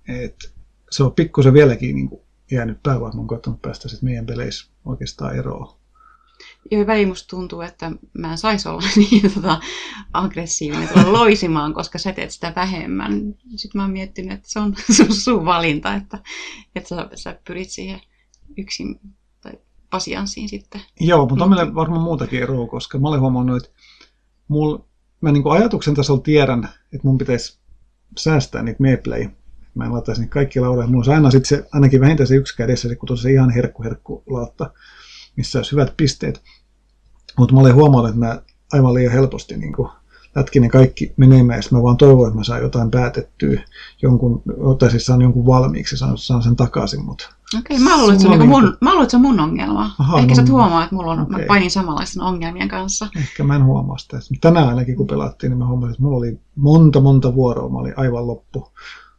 S3: Et se on pikkusen vieläkin niin kuin, jäänyt mä oon päästä sit meidän peleissä oikeastaan eroon.
S2: Joo, väliin musta tuntuu, että mä en saisi olla niin tota, aggressiivinen tulla loisimaan, koska sä teet sitä vähemmän. Sitten mä oon miettinyt, että se on sun valinta, että, että sä, sä pyrit siihen yksin pasianssiin sitten.
S3: Joo, mutta on meillä varmaan muutakin eroa, koska mä olen huomannut, että mul, mä niin ajatuksen tasolla tiedän, että mun pitäisi säästää niitä meplejä. Mä en laittaisi niitä kaikki laudalle. Mulla on aina sitten se, ainakin vähintään se yksi kädessä, se, kun se ihan herkku herkku laatta, missä olisi hyvät pisteet. Mutta mä olen huomannut, että mä aivan liian helposti niin kuin lätkin ne kaikki menemään, ja mä vaan toivon, että mä saan jotain päätettyä, jonkun, tai siis saan jonkun valmiiksi, saan, saan sen takaisin, mutta
S2: Okei, okay, mä luulen, että se on, niin mun, mä luulen, että se on mun ongelma. Aha, Ehkä no, sä et huomaa, että mulla on, okay. mä painin samanlaisten ongelmien kanssa.
S3: Ehkä mä en huomaa sitä. Tänään ainakin, kun pelattiin, niin mä huomasin, että mulla oli monta, monta vuoroa. Mä olin aivan loppu.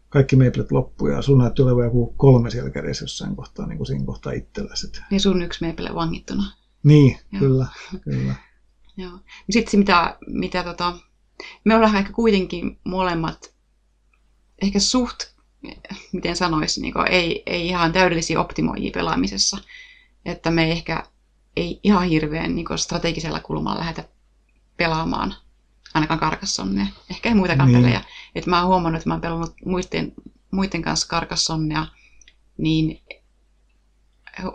S3: Kaikki meiplet loppu ja sun näytti olevan joku kolme siellä kädessä jossain kohtaa, niin kuin siinä kohtaa itselläsi.
S2: Niin sun yksi meiple vangittuna.
S3: Niin, Joo. kyllä, kyllä.
S2: Joo. Sitten se, mitä, mitä tota, me ollaan ehkä kuitenkin molemmat ehkä suht miten sanoisi, niin ei, ei ihan täydellisiä optimoijia pelaamisessa. Että me ei ehkä ei ihan hirveän niin strategisella kulmalla lähdetä pelaamaan ainakaan Karkassonne. Ehkä ei muitakaan niin. pelejä. Et mä oon huomannut, että mä oon pelannut muiden, muiden kanssa Karkassonnea, niin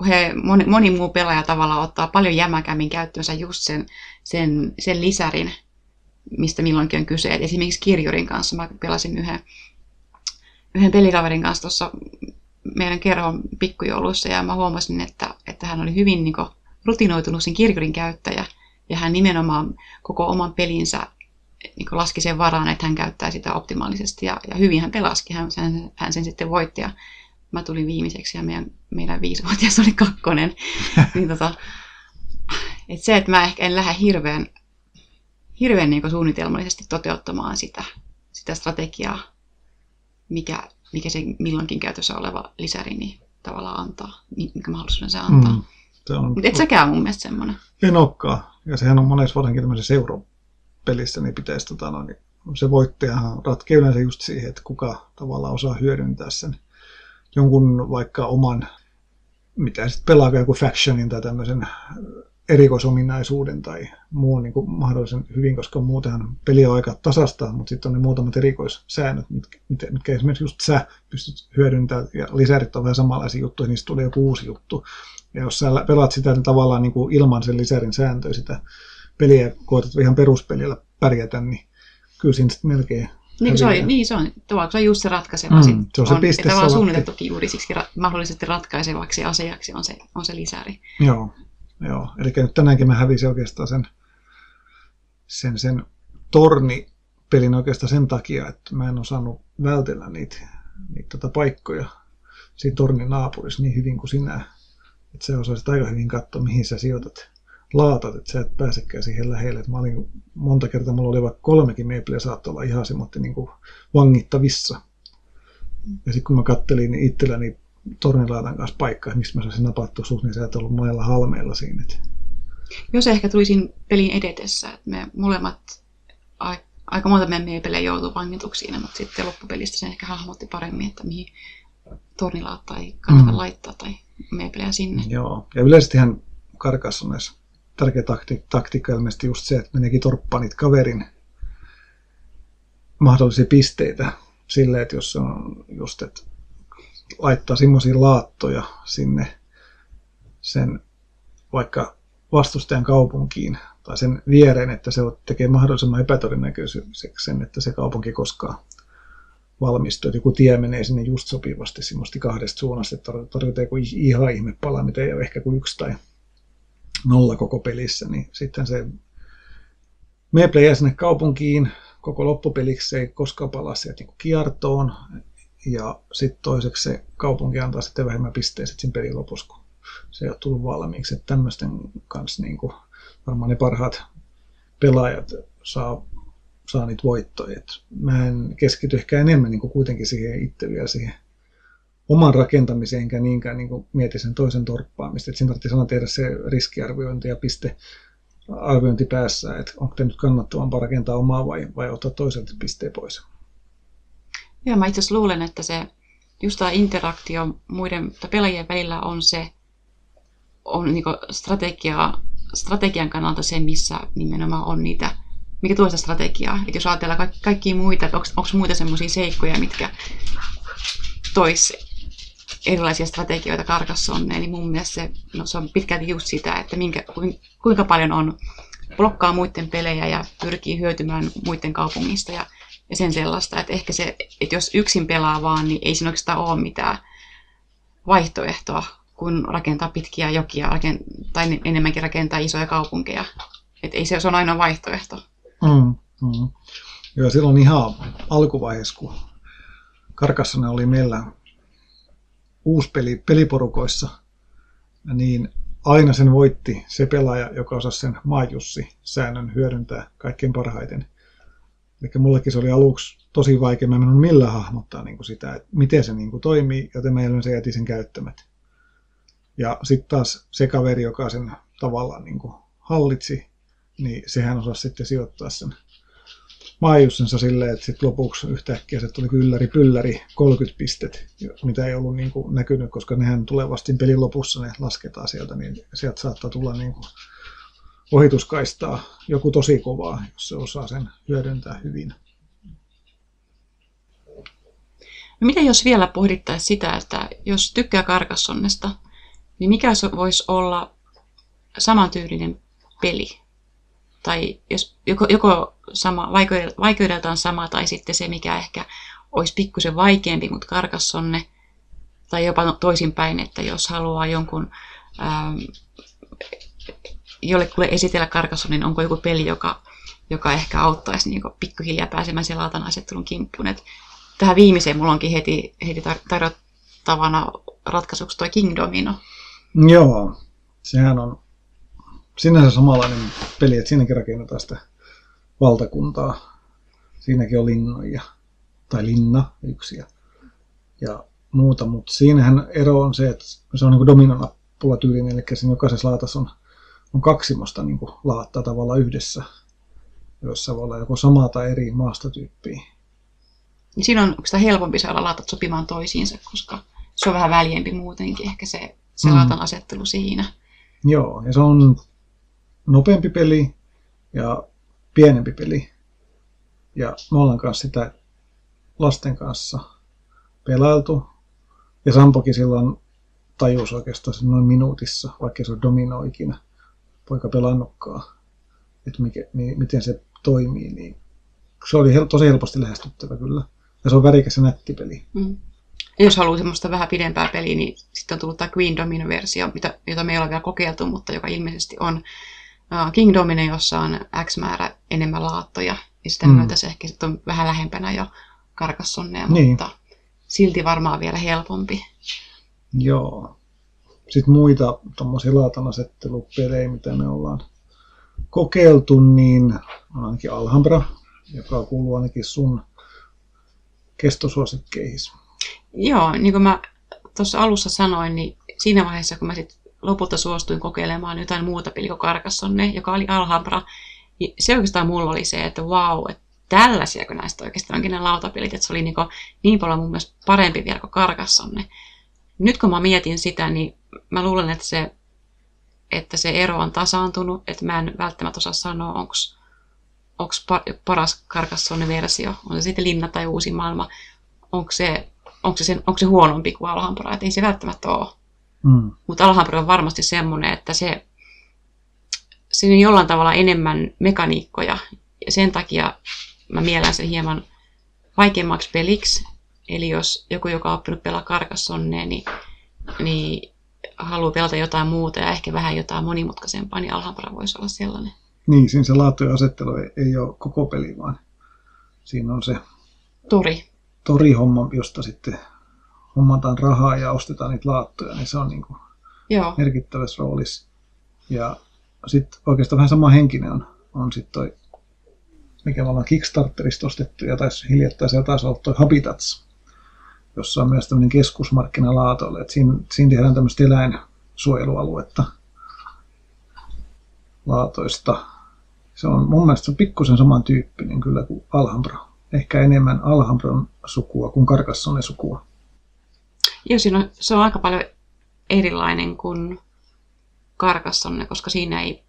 S2: he, moni, moni muu pelaaja tavallaan ottaa paljon jämäkämmin käyttöönsä just sen, sen, sen lisärin, mistä milloinkin on kyse. Et esimerkiksi Kirjurin kanssa mä pelasin yhden yhden pelikaverin kanssa tuossa meidän kerhon pikkujouluissa ja mä huomasin, että, että hän oli hyvin niin kuin, rutinoitunut sen kirkurin käyttäjä ja hän nimenomaan koko oman pelinsä niin kuin laski sen varaan, että hän käyttää sitä optimaalisesti ja, ja hyvin hän pelasikin, hän, hän, hän sen sitten voitti ja mä tulin viimeiseksi ja meidän, meidän viisivuotias oli kakkonen. niin tota, et se, että mä ehkä en lähde hirveän, hirveän niin suunnitelmallisesti toteuttamaan sitä, sitä strategiaa, mikä, mikä se milloinkin käytössä oleva lisäri niin tavallaan antaa, mikä mahdollisuuden se antaa. Mm, se on, Et säkään mun mielestä semmoinen.
S3: En olekaan. Ja sehän on monessa varsinkin tämmöisessä europelissä, niin pitäisi tota, no, niin se voittajahan ratkee yleensä just siihen, että kuka tavallaan osaa hyödyntää sen jonkun vaikka oman, mitä sitten pelaa joku factionin tai tämmöisen erikoisominaisuuden tai muun niin kuin mahdollisen hyvin, koska muutenhan peli on aika tasasta, mutta sitten on ne muutamat erikoissäännöt, mitkä, mitkä esimerkiksi just sä pystyt hyödyntämään, ja lisärit on vähän samanlaisia juttuja, niistä tulee joku uusi juttu. Ja jos sä pelaat sitä niin tavallaan niin kuin ilman sen lisärin sääntöä sitä peliä, koetat ihan peruspelillä pärjätä, niin kyllä siinä sitten melkein
S2: niin se, on, niin se on, se on just se ratkaiseva. Mm, se on se on, piste tavallaan suunniteltukin juuri siksi ra- mahdollisesti ratkaisevaksi asiaksi on se, on se lisäri.
S3: Joo, Joo, eli nyt tänäänkin mä hävisin oikeastaan sen, sen, sen tornipelin oikeastaan sen takia, että mä en osannut vältellä niitä, niitä tota paikkoja. siinä tornin naapurissa niin hyvin kuin sinä. Että sä osaisit aika hyvin katsoa, mihin sä sijoitat laatat, että sä et pääsekään siihen lähelle. Et mä olin monta kertaa, mulla oli vaikka kolmekin meipleä saattoi olla ihan semmoinen niin vangittavissa. Ja sitten kun mä kattelin niin itselläni tornilaatan kanssa paikkaa, mistä mä saisin napattua sut, niin sä et ollut mailla halmeilla siinä.
S2: Jos ehkä tulisin pelin edetessä, että me molemmat aika monta meidän meipelejä joutuu vangituksiin, mutta sitten loppupelistä se ehkä hahmotti paremmin, että mihin tornilaattaa ei kannata mm. laittaa tai meipelejä sinne.
S3: Joo, ja yleisestihän Karkassoneessa tärkeä takti, taktiikka ilmeisesti just se, että meneekin torppaan niitä kaverin mahdollisia pisteitä silleen, että jos on just, että laittaa semmoisia laattoja sinne sen vaikka vastustajan kaupunkiin tai sen viereen, että se tekee mahdollisimman epätodennäköiseksi sen, että se kaupunki koskaan valmistuu. Että joku tie menee sinne just sopivasti semmoista kahdesta suunnasta, että tarvitaan joku ihan ihme pala, mitä ei ole ehkä kuin yksi tai nolla koko pelissä, niin sitten se Meeple jää sinne kaupunkiin, koko loppupeliksi se ei koskaan palaa sieltä niin kiertoon, ja sitten toiseksi se kaupunki antaa sitten vähemmän pisteitä siinä pelin lopussa, kun se ei ole tullut valmiiksi. Että tämmöisten kanssa niin kuin, varmaan ne parhaat pelaajat saa, saa niitä voittoja. Et mä en keskity ehkä enemmän niin kuin kuitenkin siihen itse vielä siihen oman rakentamiseen, enkä niinkään niin kuin mieti sen toisen torppaamista. Et siinä tarvitsee sanoa tehdä se riskiarviointi ja piste arviointi päässä, että onko te nyt kannattavampaa rakentaa omaa vai, vai ottaa toiselta pisteen pois.
S2: Joo, mä itse asiassa luulen, että se just tämä interaktio muiden pelaajien välillä on se on niin strategia, strategian kannalta se, missä nimenomaan on niitä, mikä tuo sitä strategiaa. Että jos ajatellaan ka- kaikkia muita, onko muita semmoisia seikkoja, mitkä tois erilaisia strategioita karkassonneen, niin mun mielestä se, no, se on pitkälti just sitä, että minkä, kuinka paljon on blokkaa muiden pelejä ja pyrkii hyötymään muiden kaupungista ja, ja sen sellaista, että ehkä se, että jos yksin pelaa vaan, niin ei siinä oikeastaan ole mitään vaihtoehtoa, kun rakentaa pitkiä jokia tai enemmänkin rakentaa isoja kaupunkeja. Että ei se, se on ainoa vaihtoehto.
S3: Mm, mm. Joo, silloin ihan alkuvaiheessa, kun Karkassana oli meillä uusi peli peliporukoissa, niin aina sen voitti se pelaaja, joka osasi sen maajussi-säännön hyödyntää kaikkein parhaiten. Eli mullekin se oli aluksi tosi vaikea, mä en millään hahmottaa niin kuin sitä, että miten se niin kuin toimii, joten mä yleensä jätin sen käyttämät. Ja sitten taas se kaveri, joka sen tavallaan niin kuin hallitsi, niin sehän osasi sitten sijoittaa sen maajussensa silleen, että sitten lopuksi yhtäkkiä se tuli ylläri pylläri 30 pistet, mitä ei ollut niin kuin näkynyt, koska nehän tulee vasta pelin lopussa, ne lasketaan sieltä, niin sieltä saattaa tulla niin kuin ohituskaistaa joku tosi kovaa, jos se osaa sen hyödyntää hyvin.
S2: No mitä jos vielä pohdittaisiin sitä, että jos tykkää karkassonnesta, niin mikä se voisi olla samantyylinen peli? Tai jos joko, joko sama, vaikeudeltaan sama tai sitten se, mikä ehkä olisi pikkusen vaikeampi, mutta karkassonne. Tai jopa toisinpäin, että jos haluaa jonkun ähm, jollekulle esitellä karkassonnen, niin onko joku peli, joka, joka ehkä auttaisi niin pikkuhiljaa pääsemään sen laatan asettelun kimppuun. Et tähän viimeiseen mulla onkin heti, heti tarjottavana ratkaisuksi tuo King Domino.
S3: Joo, sehän on sinänsä samanlainen peli, että siinäkin rakennetaan sitä valtakuntaa. Siinäkin on linnoja, tai linna yksi ja, ja muuta, mutta siinähän ero on se, että se on niin dominonappula tyylinen, eli siinä jokaisessa laatassa on, on kaksimosta niin laattaa tavallaan yhdessä, joissa voi olla joko samaa tai eri maastotyyppiä.
S2: Niin siinä on sitä helpompi saada laatat sopimaan toisiinsa, koska se on vähän väljempi muutenkin ehkä se, se mm. laatan asettelu siinä.
S3: Joo, ja se on nopeampi peli ja pienempi peli. Ja me ollaan kanssa sitä lasten kanssa pelailtu. Ja Sampokin silloin tajus oikeastaan sen noin minuutissa, vaikka se on domino ikinä poika pelannutkaan, että mikä, mi, miten se toimii. Niin se oli hel- tosi helposti lähestyttävä kyllä. Ja se on värikäs ja nätti peli. Mm.
S2: jos haluaa semmoista vähän pidempää peliä, niin sitten on tullut tämä Queen Domino-versio, mitä, jota me ei ole vielä kokeiltu, mutta joka ilmeisesti on Kingdominen, jossa on X määrä enemmän laattoja, ja sitä mm. myötä se ehkä sitten on vähän lähempänä jo karkassonnea, niin. mutta silti varmaan vielä helpompi.
S3: Joo. Sitten muita tuommoisia laatanasettelupelejä, mitä me ollaan kokeiltu, niin on ainakin Alhambra, joka kuuluu ainakin sun kestosuosikkeihin.
S2: Joo, niin kuin mä tuossa alussa sanoin, niin siinä vaiheessa, kun mä sitten lopulta suostuin kokeilemaan jotain muuta peliä kuin Carcassonne, joka oli Alhambra, niin se oikeastaan mulla oli se, että vau, että tällaisia näistä oikeastaan onkin ne lautapelit, että se oli niin, niin paljon mun mielestä parempi vielä kuin Carcassonne. Nyt kun mä mietin sitä, niin mä luulen, että se, että se ero on tasaantunut, että mä en välttämättä osaa sanoa, onko paras Carcassonne-versio, on se sitten linna tai uusi maailma, onko se, onko se, sen, onko se huonompi kuin Alhambra, että ei se välttämättä ole. Mm. Mutta Alhambra on varmasti semmoinen, että se, siinä on jollain tavalla enemmän mekaniikkoja, ja sen takia mä mielän sen hieman vaikeammaksi peliksi. Eli jos joku, joka on oppinut pelaa Carcassonnea, niin, niin haluaa pelata jotain muuta ja ehkä vähän jotain monimutkaisempaa, niin Alhambra voisi olla sellainen.
S3: Niin, siinä se laatujen asettelu ei, ei ole koko peli, vaan siinä on se
S2: tori.
S3: tori-homma, josta sitten hommataan rahaa ja ostetaan niitä laattoja, niin se on niin kuin Joo. merkittävässä roolissa. Ja sitten oikeastaan vähän sama henkinen on, on sitten toi, mikä me ollaan Kickstarterista ostettu, ja taisi hiljattain siellä taisi olla toi Habitats, jossa on myös tämmöinen keskusmarkkina laatoille, että siinä, siinä tehdään tämmöistä eläinsuojelualuetta laatoista. Se on mun mielestä on pikkusen samantyyppinen kyllä kuin Alhambra. Ehkä enemmän Alhambran sukua kuin Carcassonen sukua.
S2: Joo, siinä on, se on aika paljon erilainen kuin Carcassonne, koska siinä ei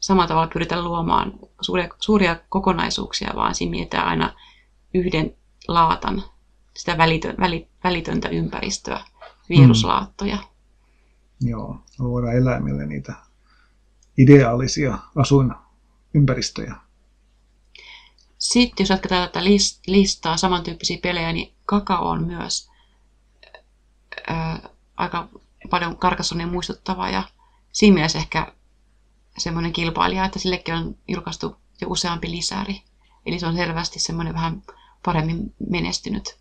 S2: samalla tavalla pyritä luomaan suuria, suuria kokonaisuuksia, vaan siinä mietitään aina yhden laatan, sitä välitön, väli, välitöntä ympäristöä, viruslaattoja.
S3: Mm. Joo, luodaan eläimille niitä ideaalisia asuinympäristöjä.
S2: Sitten jos jatketaan tätä listaa samantyyppisiä pelejä, niin kakao on myös ää, aika paljon Karkassonia muistuttava ja siinä mielessä ehkä semmoinen kilpailija, että sillekin on julkaistu jo useampi lisäri. Eli se on selvästi semmoinen vähän paremmin menestynyt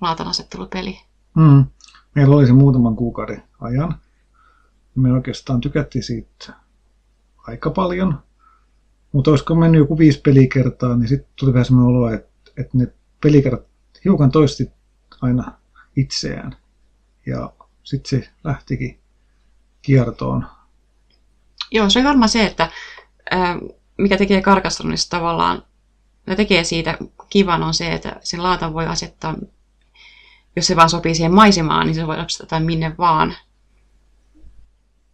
S2: laatanasettelupeli.
S3: Mm. Meillä oli se muutaman kuukauden ajan. Me oikeastaan tykättiin siitä aika paljon. Mutta olisiko mennyt joku viisi pelikertaa, niin sitten tuli vähän semmoinen olo, että, että ne pelikerrat hiukan toisti aina itseään. Ja sitten se lähtikin kiertoon.
S2: Joo, se on varmaan se, että ää, mikä tekee Karkastronista tavallaan, ja tekee siitä kivan on se, että sen laatan voi asettaa, jos se vaan sopii siihen maisemaan, niin se voi asettaa minne vaan.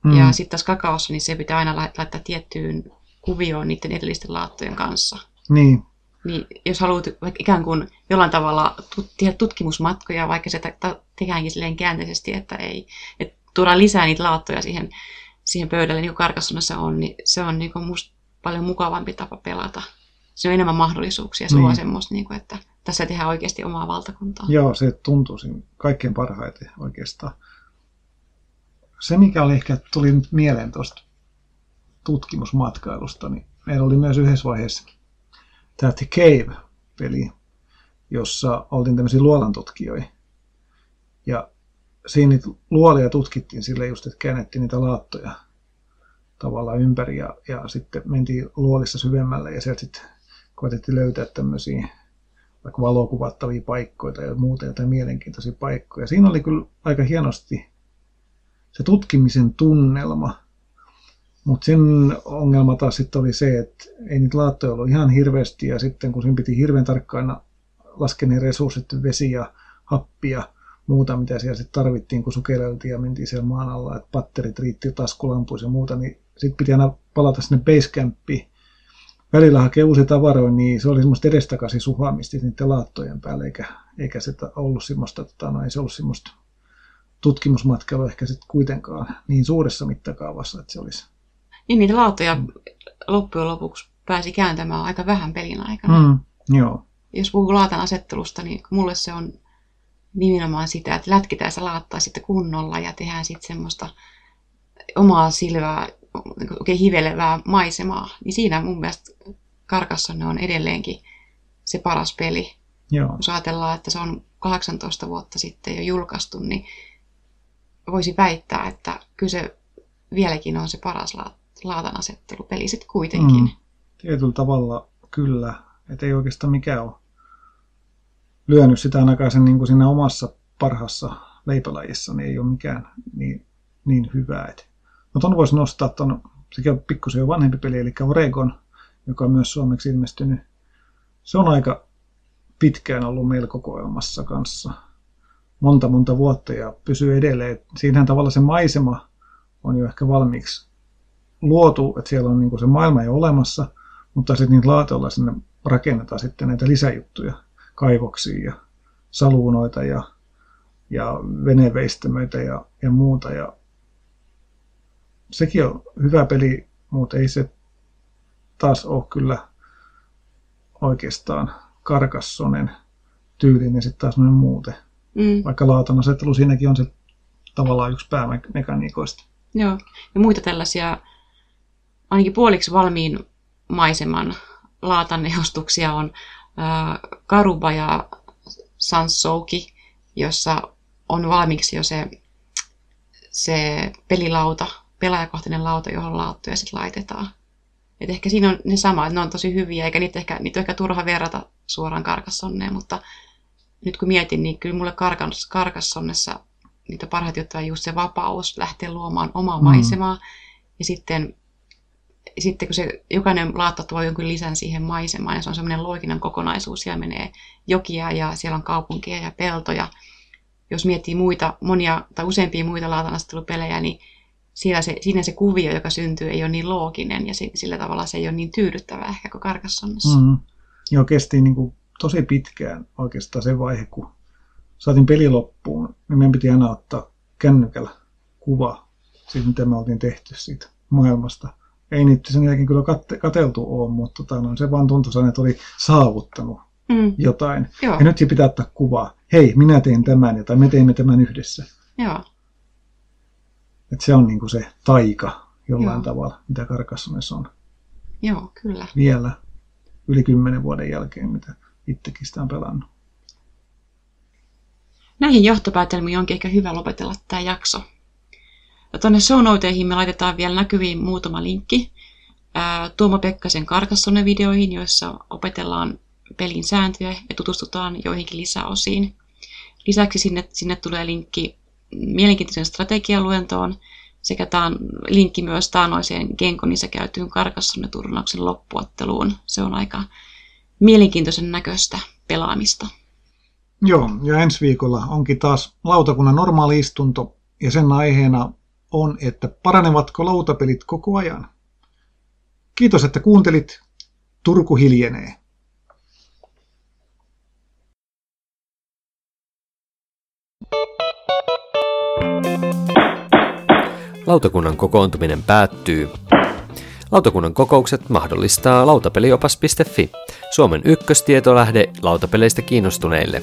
S2: Mm. Ja sitten tässä kakaossa, niin se pitää aina laittaa tiettyyn kuvioon niiden edellisten laattojen kanssa.
S3: Niin.
S2: Niin jos haluat vaikka ikään kuin jollain tavalla tehdä tutkimusmatkoja, vaikka se tehdäänkin silleen käänteisesti, että ei, että tuodaan lisää niitä laattoja siihen, siihen pöydälle, niin kuin Karkassonassa on, niin se on niin kuin musta paljon mukavampi tapa pelata. Se on enemmän mahdollisuuksia, se niin. on semmoista, niin kuin, että tässä tehdään oikeasti omaa valtakuntaa.
S3: Joo, se tuntuu kaikkein parhaiten oikeastaan. Se, mikä oli ehkä tuli nyt mieleen tuosta tutkimusmatkailusta, niin meillä oli myös yhdessä vaiheessa tämä The Cave-peli, jossa oltiin tämmöisiä luolantutkijoita. Ja siinä niitä luolia tutkittiin sille just, että käännettiin niitä laattoja tavallaan ympäri ja, ja sitten mentiin luolissa syvemmälle ja sieltä sitten koetettiin löytää tämmöisiä vaikka valokuvattavia paikkoja ja muuta jotain mielenkiintoisia paikkoja. Siinä oli kyllä aika hienosti se tutkimisen tunnelma, mutta sen ongelma taas sitten oli se, että ei niitä laattoja ollut ihan hirveästi ja sitten kun siinä piti hirveän tarkkaan laskea ne resurssit, vesi ja happia, muuta mitä siellä sitten tarvittiin, kun sukeleltiin ja mentiin siellä maan alla, että patterit riitti taskulampuissa ja muuta, niin sitten piti aina palata sinne basecampiin. Välillä hakea uusia tavaroita, niin se oli semmoista edestakaisin suhaamista niiden laattojen päälle, eikä, eikä se ollut semmoista, tota, no, ei se ollut semmoista tutkimusmatkailua ehkä sitten kuitenkaan niin suuressa mittakaavassa, että se olisi
S2: niin niitä lauttoja loppujen lopuksi pääsi kääntämään aika vähän pelin aikana.
S3: Mm, joo.
S2: Jos puhuu laatan asettelusta, niin mulle se on nimenomaan sitä, että lätkitään se laattaa sitten kunnolla ja tehdään sitten semmoista omaa silvää, oikein hivelevää maisemaa. Niin siinä mun mielestä Karkassonne on edelleenkin se paras peli.
S3: Joo.
S2: Jos ajatellaan, että se on 18 vuotta sitten jo julkaistu, niin voisi väittää, että kyse vieläkin on se paras laatan asettelupeli sitten kuitenkin. Mm,
S3: tietyllä tavalla kyllä, että ei oikeastaan mikään ole lyönyt sitä ainakaan sen niin kuin siinä omassa parhaassa leipälajissa, niin ei ole mikään niin, niin hyvää. Et. No ton voisi nostaa tuon, sekin on pikkusen jo vanhempi peli, eli Oregon, joka on myös suomeksi ilmestynyt. Se on aika pitkään ollut meillä kokoelmassa kanssa. Monta monta vuotta ja pysyy edelleen. Siinähän tavalla se maisema on jo ehkä valmiiksi luotu, että siellä on niin se maailma jo olemassa, mutta sitten niin laatoilla sinne rakennetaan sitten näitä lisäjuttuja, kaivoksia ja saluunoita ja, ja veneveistämöitä ja, ja muuta. Ja sekin on hyvä peli, mutta ei se taas ole kyllä oikeastaan karkassonen tyylinen sitten taas noin muuten. Mm. Vaikka laatan asettelu siinäkin on se tavallaan yksi päämekaniikoista.
S2: Joo, ja muita tällaisia ainakin puoliksi valmiin maiseman laatan ehostuksia on äh, Karuba ja Sansouki, jossa on valmiiksi jo se, se pelilauta, pelaajakohtainen lauta, johon lauttuja sitten laitetaan. Et ehkä siinä on ne samat, että ne on tosi hyviä, eikä niitä, ehkä, niitä on ehkä turha verrata suoraan karkassonneen, mutta nyt kun mietin, niin kyllä mulle karkas, karkassonnessa niitä parhaita juttuja on just se vapaus lähteä luomaan omaa mm. maisemaa. Ja sitten, sitten kun se jokainen laatta tuo jonkun lisän siihen maisemaan, ja se on semmoinen looginen kokonaisuus, siellä menee jokia ja siellä on kaupunkia ja peltoja. Jos miettii muita, monia tai useampia muita laatanastelupelejä, niin siinä se, siinä se kuvio, joka syntyy, ei ole niin looginen ja sillä tavalla se ei ole niin tyydyttävä ehkä kuin Karkassonnassa. Mm.
S3: Joo, kesti niin kuin tosi pitkään oikeastaan se vaihe, kun saatiin peli loppuun, niin meidän piti aina ottaa kännykällä kuva siitä, mitä me oltiin tehty siitä maailmasta. Ei niitä sen jälkeen kyllä kate, kateltu ole, mutta tota, no, se vaan tuntui että oli saavuttanut mm. jotain. Joo. Ja nyt se pitää ottaa kuvaa. Hei, minä tein tämän, tai me teimme tämän yhdessä.
S2: Joo.
S3: Et se on niinku se taika jollain Joo. tavalla, mitä Karkassonessa on.
S2: Joo, kyllä.
S3: Vielä yli kymmenen vuoden jälkeen, mitä itsekin sitä on pelannut.
S2: Näihin johtopäätelmiin onkin ehkä hyvä lopetella tämä jakso. Tuonne show noteihin me laitetaan vielä näkyviin muutama linkki Tuomo Pekkasen Karkassonen videoihin, joissa opetellaan pelin sääntöjä ja tutustutaan joihinkin lisäosiin. Lisäksi sinne, sinne tulee linkki mielenkiintoisen strategialuentoon sekä taan, linkki myös taanoiseen Genkonissa käytyyn Karkassonen-turnauksen loppuotteluun. Se on aika mielenkiintoisen näköistä pelaamista.
S3: Joo, ja ensi viikolla onkin taas lautakunnan normaali istunto, ja sen aiheena on, että paranevatko lautapelit koko ajan. Kiitos, että kuuntelit. Turku hiljenee.
S1: Lautakunnan kokoontuminen päättyy. Lautakunnan kokoukset mahdollistaa lautapeliopas.fi, Suomen ykköstietolähde lautapeleistä kiinnostuneille.